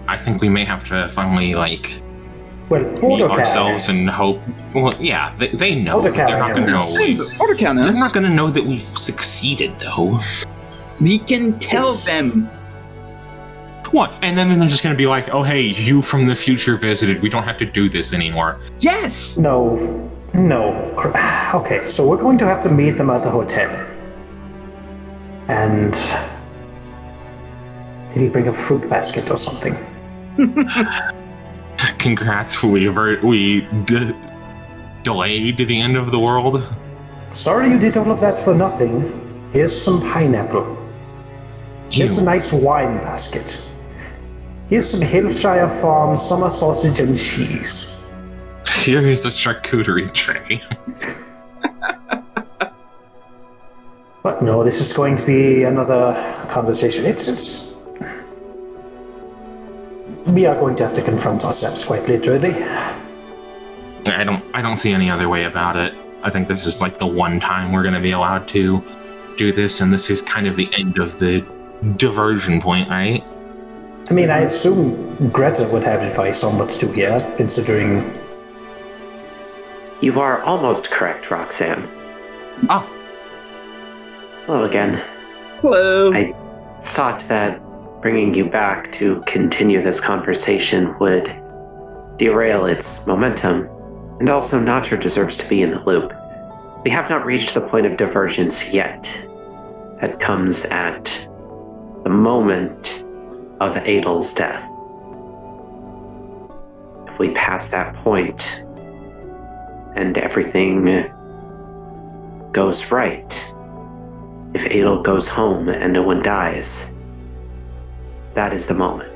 I think we may have to finally, like, Well, meet Autocat. ourselves and hope. Well, yeah, they, they know. Autocat They're not gonna know. knows. Hey, We, Order count they're knows. not gonna know that we've succeeded, though. We can tell It's- them. What? And then they're just gonna be like, "Oh, hey, you from the future visited. We don't have to do this anymore." Yes. No, no. (sighs) Okay, so we're going to have to meet them at the hotel. And maybe bring a fruit basket or something. (laughs) Congrats, we aver- we d- delayed the end of the world. Sorry you did all of that for nothing. Here's some pineapple. Here's a nice wine basket. Here's some Hillshire Farm summer sausage and cheese. Here is the charcuterie tray. But no, this is going to be another conversation. It's it's. We are going to have to confront ourselves quite literally. I don't I don't see any other way about it. I think this is like the one time we're gonna be allowed to do this, and this is kind of the end of the diversion point, right? I mean, I assume Greta would have advice on what to do here, considering. You are almost correct, Roxanne. Ah. Oh, Hello again. Hello. I thought that bringing you back to continue this conversation would derail its momentum, and also Notcher deserves to be in the loop. We have not reached the point of divergence yet. That comes at the moment of Adel's death. If we pass that point and everything goes right, if Adel goes home and no one dies, that is the moment.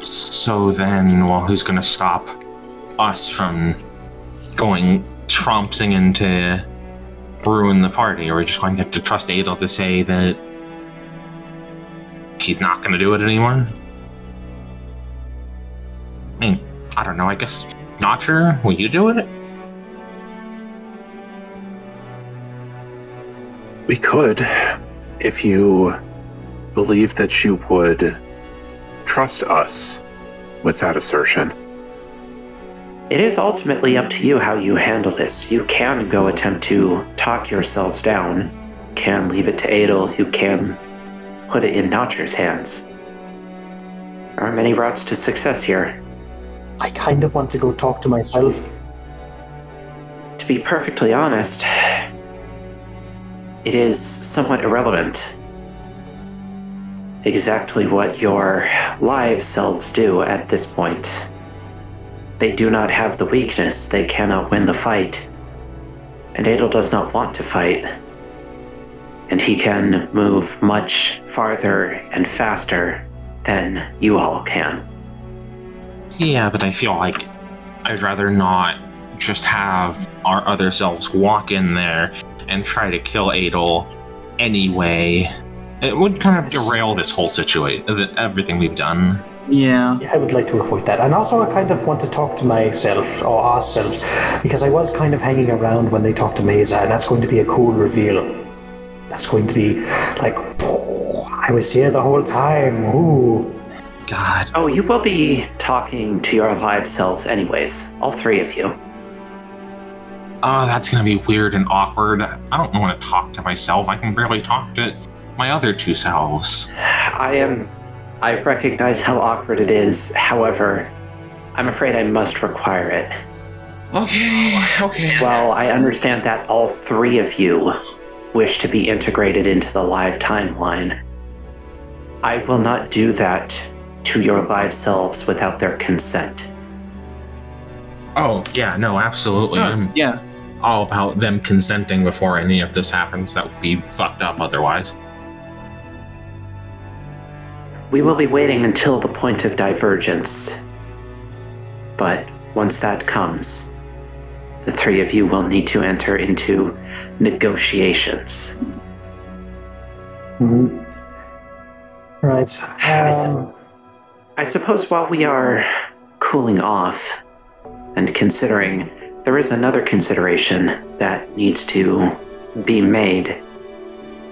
so then, well, who's gonna stop us from going trompsing into ruin the party? Or we're just going to have to trust Adel to say that he's not gonna do it anymore? I mean, I don't know. I guess not sure. Will you do it? We could, if you believe that you would trust us with that assertion. It is ultimately up to you how you handle this. You can go attempt to talk yourselves down, can leave it to Adel, you can put it in Notcher's hands. There are many routes to success here. I kind of want to go talk to myself. To be perfectly honest, it is somewhat irrelevant exactly what your live selves do at this point. They do not have the weakness, they cannot win the fight. And Adel does not want to fight. And he can move much farther and faster than you all can. Yeah, but I feel like I'd rather not just have our other selves walk in there and try to kill Adel anyway It would kind of derail this whole situation, everything we've done. Yeah. I would like to avoid that. And also, I kind of want to talk to myself or ourselves because I was kind of hanging around when they talked to Mesa, and that's going to be a cool reveal. That's going to be like, I was here the whole time. Ooh. God. Oh, you will be talking to your live selves, anyways. All three of you. Oh, that's gonna be weird and awkward. I don't want to talk to myself. I can barely talk to my other two selves. I am. I recognize how awkward it is. However, I'm afraid I must require it. Okay, okay. While I understand that all three of you wish to be integrated into the live timeline, I will not do that to your live selves without their consent. Oh, yeah, no, absolutely. I'm Yeah. all about them consenting before any of this happens. That would be fucked up otherwise. We will be waiting until the point of divergence. But once that comes, the three of you will need to enter into negotiations. Mhm. Right. Um, I suppose while we are cooling off and considering, there is another consideration that needs to be made.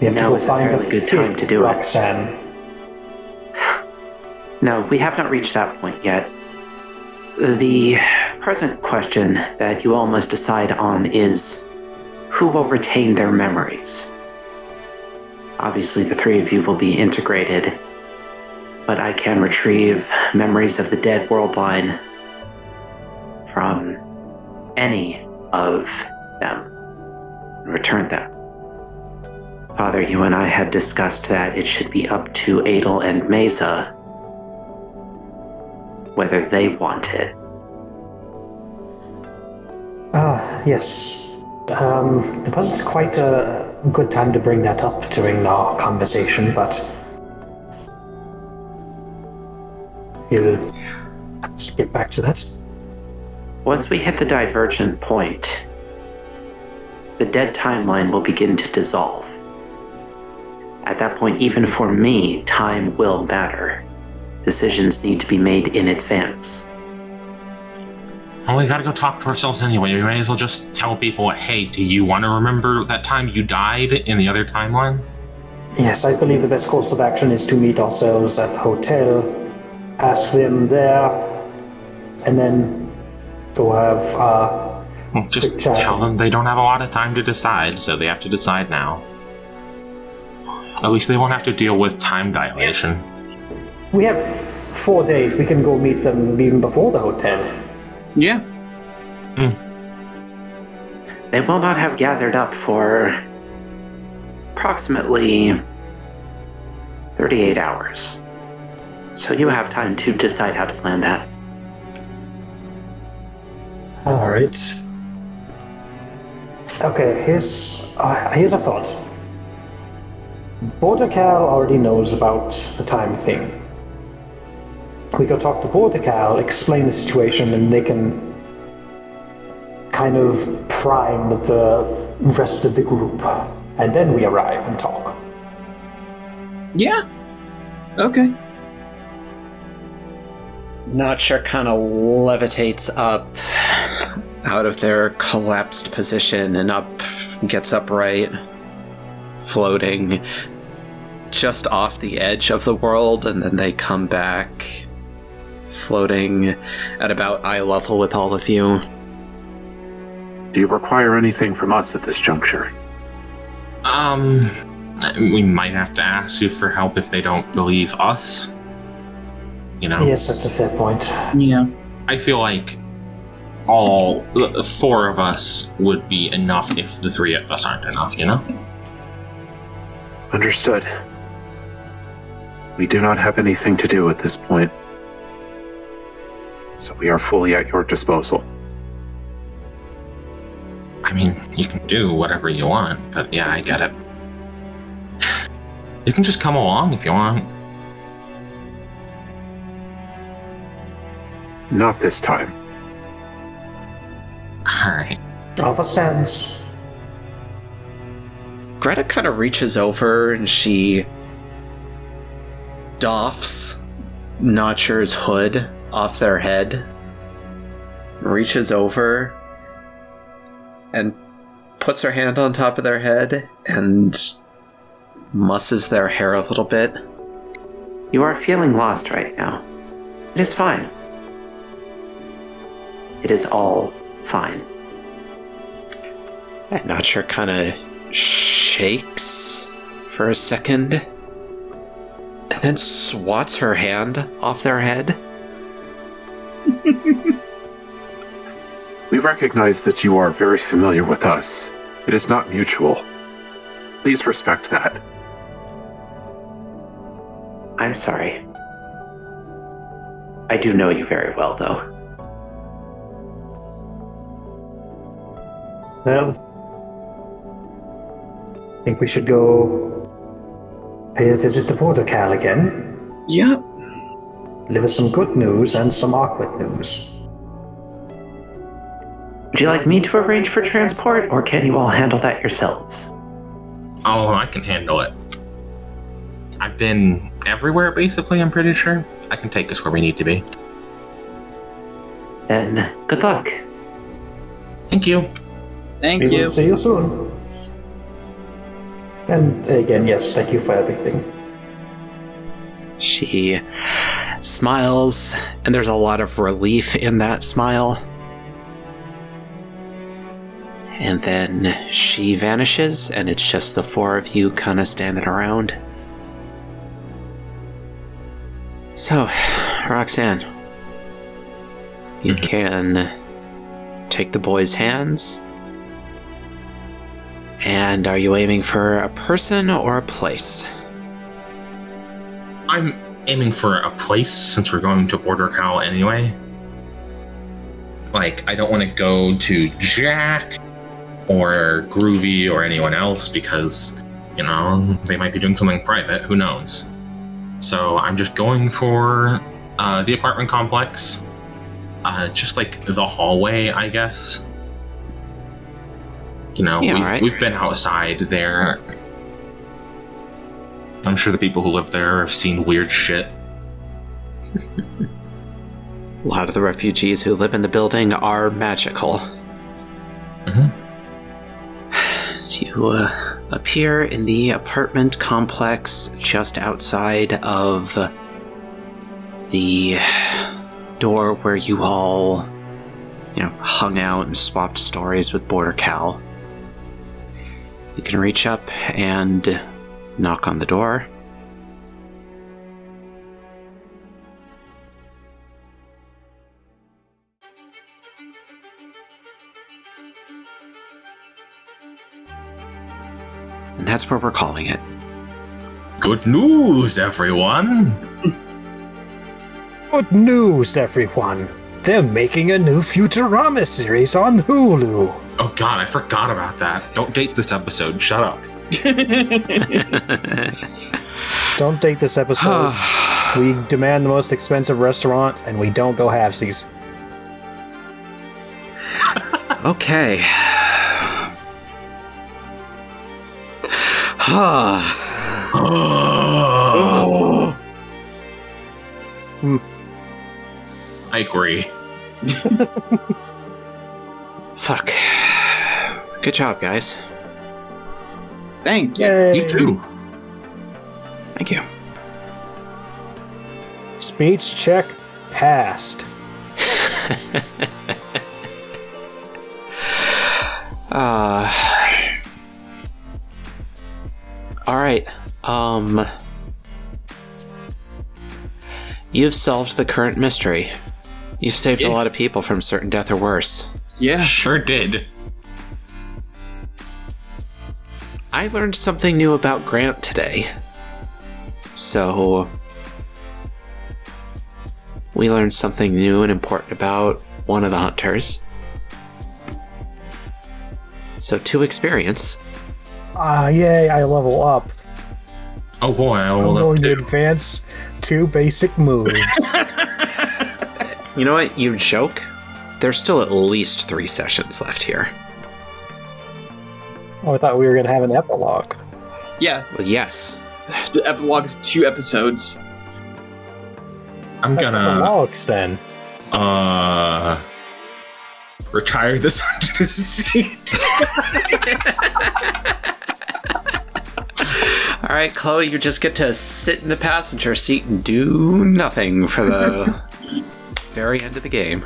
we have to now go is a find a fairly good time to do it. Roxanne. No, we have not reached that point yet. The present question that you all must decide on is who will retain their memories? Obviously, the three of you will be integrated, but I can retrieve memories of the dead world line from any of them and return them. Father, you and I had discussed that it should be up to Adel and Mesa whether they want it. Ah, yes. Um, it wasn't quite a good time to bring that up during our conversation, but we'll let's get back to that. Once we hit the divergent point, the dead timeline will begin to dissolve. At that point, even for me, time will matter. Decisions need to be made in advance. Well, we gotta go talk to ourselves anyway. We may as well just tell people, hey, do you want to remember that time you died in the other timeline? Yes, I believe the best course of action is to meet ourselves at the hotel, ask them there, and then go have uh, Well, just tell them they don't have a lot of time to decide, so they have to decide now. At least they won't have to deal with time dilation. We have four days. We can go meet them even before the hotel. Yeah. They will not have gathered up for approximately 38 hours. So you have time to decide how to plan that. All right. Okay, here's uh, here's a thought. Bordercal already knows about the time thing. We go talk to Bordercal, explain the situation, and they can kind of prime the rest of the group, and then we arrive and talk. Yeah. Okay. Notcher kind of levitates up out of their collapsed position and up, gets upright, floating just off the edge of the world, and then they come back, floating at about eye level with all of you. Do you require anything from us at this juncture? Um, we might have to ask you for help if they don't believe us. You know, Yes, that's a fair point. Yeah. I feel like all four of us would be enough if the three of us aren't enough, you know? Understood. We do not have anything to do at this point. So we are fully at your disposal. I mean, you can do whatever you want, but yeah, I get it. You can just come along if you want. Not this time. Alright. Alpha stands. Greta kind of reaches over and she doffs Notcher's hood off their head, reaches over, and puts her hand on top of their head and musses their hair a little bit. You are feeling lost right now. It is fine. It is all fine. And Notcher kind of shakes for a second and then swats her hand off their head. (laughs) We recognize that you are very familiar with us. It is not mutual. Please respect that. I'm sorry. I do know you very well, though. Well, I think we should go pay a visit to Border Cal again. Yep. Deliver some good news and some awkward news. Would you like me to arrange for transport, or can you all handle that yourselves? Oh, I can handle it. I've been everywhere, basically, I'm pretty sure. I can take us where we need to be. Then, good luck. Thank you. Thank we you. will see you soon. And again, yes, thank you for everything. She smiles, and there's a lot of relief in that smile. And then she vanishes, and it's just the four of you kind of standing around. So, Roxanne, you Mhm. can take the boy's hands. And are you aiming for a person or a place? I'm aiming for a place since we're going to Border Cal anyway. Like, I don't want to go to Jack or Groovy or anyone else because, you know, they might be doing something private. Who knows? So I'm just going for uh, the apartment complex. Uh, just like the hallway, I guess. You know, Yeah, we, alright. we've been outside there. I'm sure the people who live there have seen weird shit. A lot of the refugees who live in the building are magical. Mhm. So you uh, appear in the apartment complex just outside of the door where you all, you know, hung out and swapped stories with Border Cal. You can reach up and knock on the door. And that's where we're calling it. Good news, everyone! Good news, everyone! They're making a new Futurama series on Hulu. Oh god, I forgot about that. Don't date this episode. Shut up. (laughs) Don't date this episode. (sighs) we demand the most expensive restaurant, and we don't go halvesies. okay. (sighs) I agree. (sighs) Fuck. Good job, guys. Thank you. Yay! You too. Thank you. Speech check passed. (laughs) Uh. All right. Um. You've solved the current mystery. You've saved a lot of people from certain death or worse. Yeah. Sure did. I learned something new about Grant today. So. We learned something new and important about one of the hunters. So, two experience. Ah, yay, I level up. Oh boy, I I'm going up to too. advance two basic moves. (laughs) You know what? You joke. There's still at least three sessions left here. Oh, I thought we were going to have an epilogue. Yeah. Well, yes. The epilogue's two episodes. I'm Back to the gonna logs then. uh retire this (laughs) onto the seat. All right, Chloe, you just get to sit in the passenger seat and do nothing for the (laughs) very end of the game.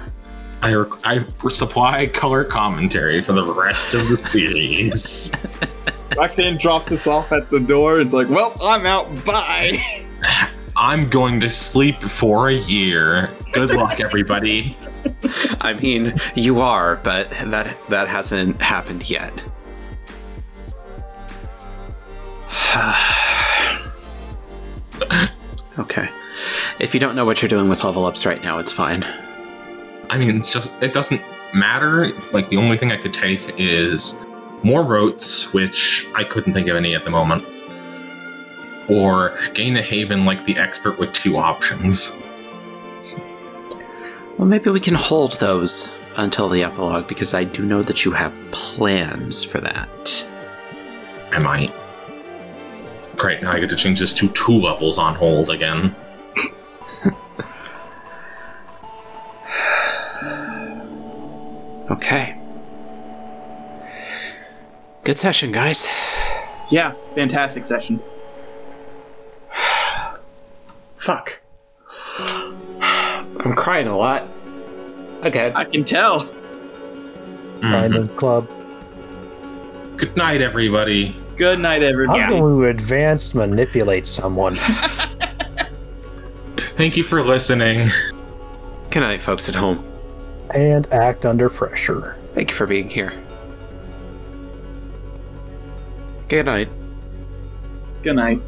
I rec- I supply color commentary for the rest of the series. (laughs) Roxanne drops us off at the door. It's like, well, I'm out. Bye. (laughs) I'm going to sleep for a year. Good luck, everybody. (laughs) I mean, you are, but that that hasn't happened yet. (sighs) okay. If you don't know what you're doing with level ups right now, it's fine. I mean, it's just it doesn't matter. Like the only thing I could take is more rotes, which I couldn't think of any at the moment, or gain a haven like the expert with two options. Well, maybe we can hold those until the epilogue because I do know that you have plans for that. I might. Great, now I get to change this to two levels on hold again. Okay. Good session, guys. Yeah, fantastic session. (sighs) Fuck. (sighs) I'm crying a lot. Okay. I can tell. Find Mhm. the club. Good night, everybody. Good night, everybody. I'm everybody. going to advance manipulate someone. (laughs) Thank you for listening. Good night, folks at home. And act under pressure. Thank you for being here. Good night. Good night.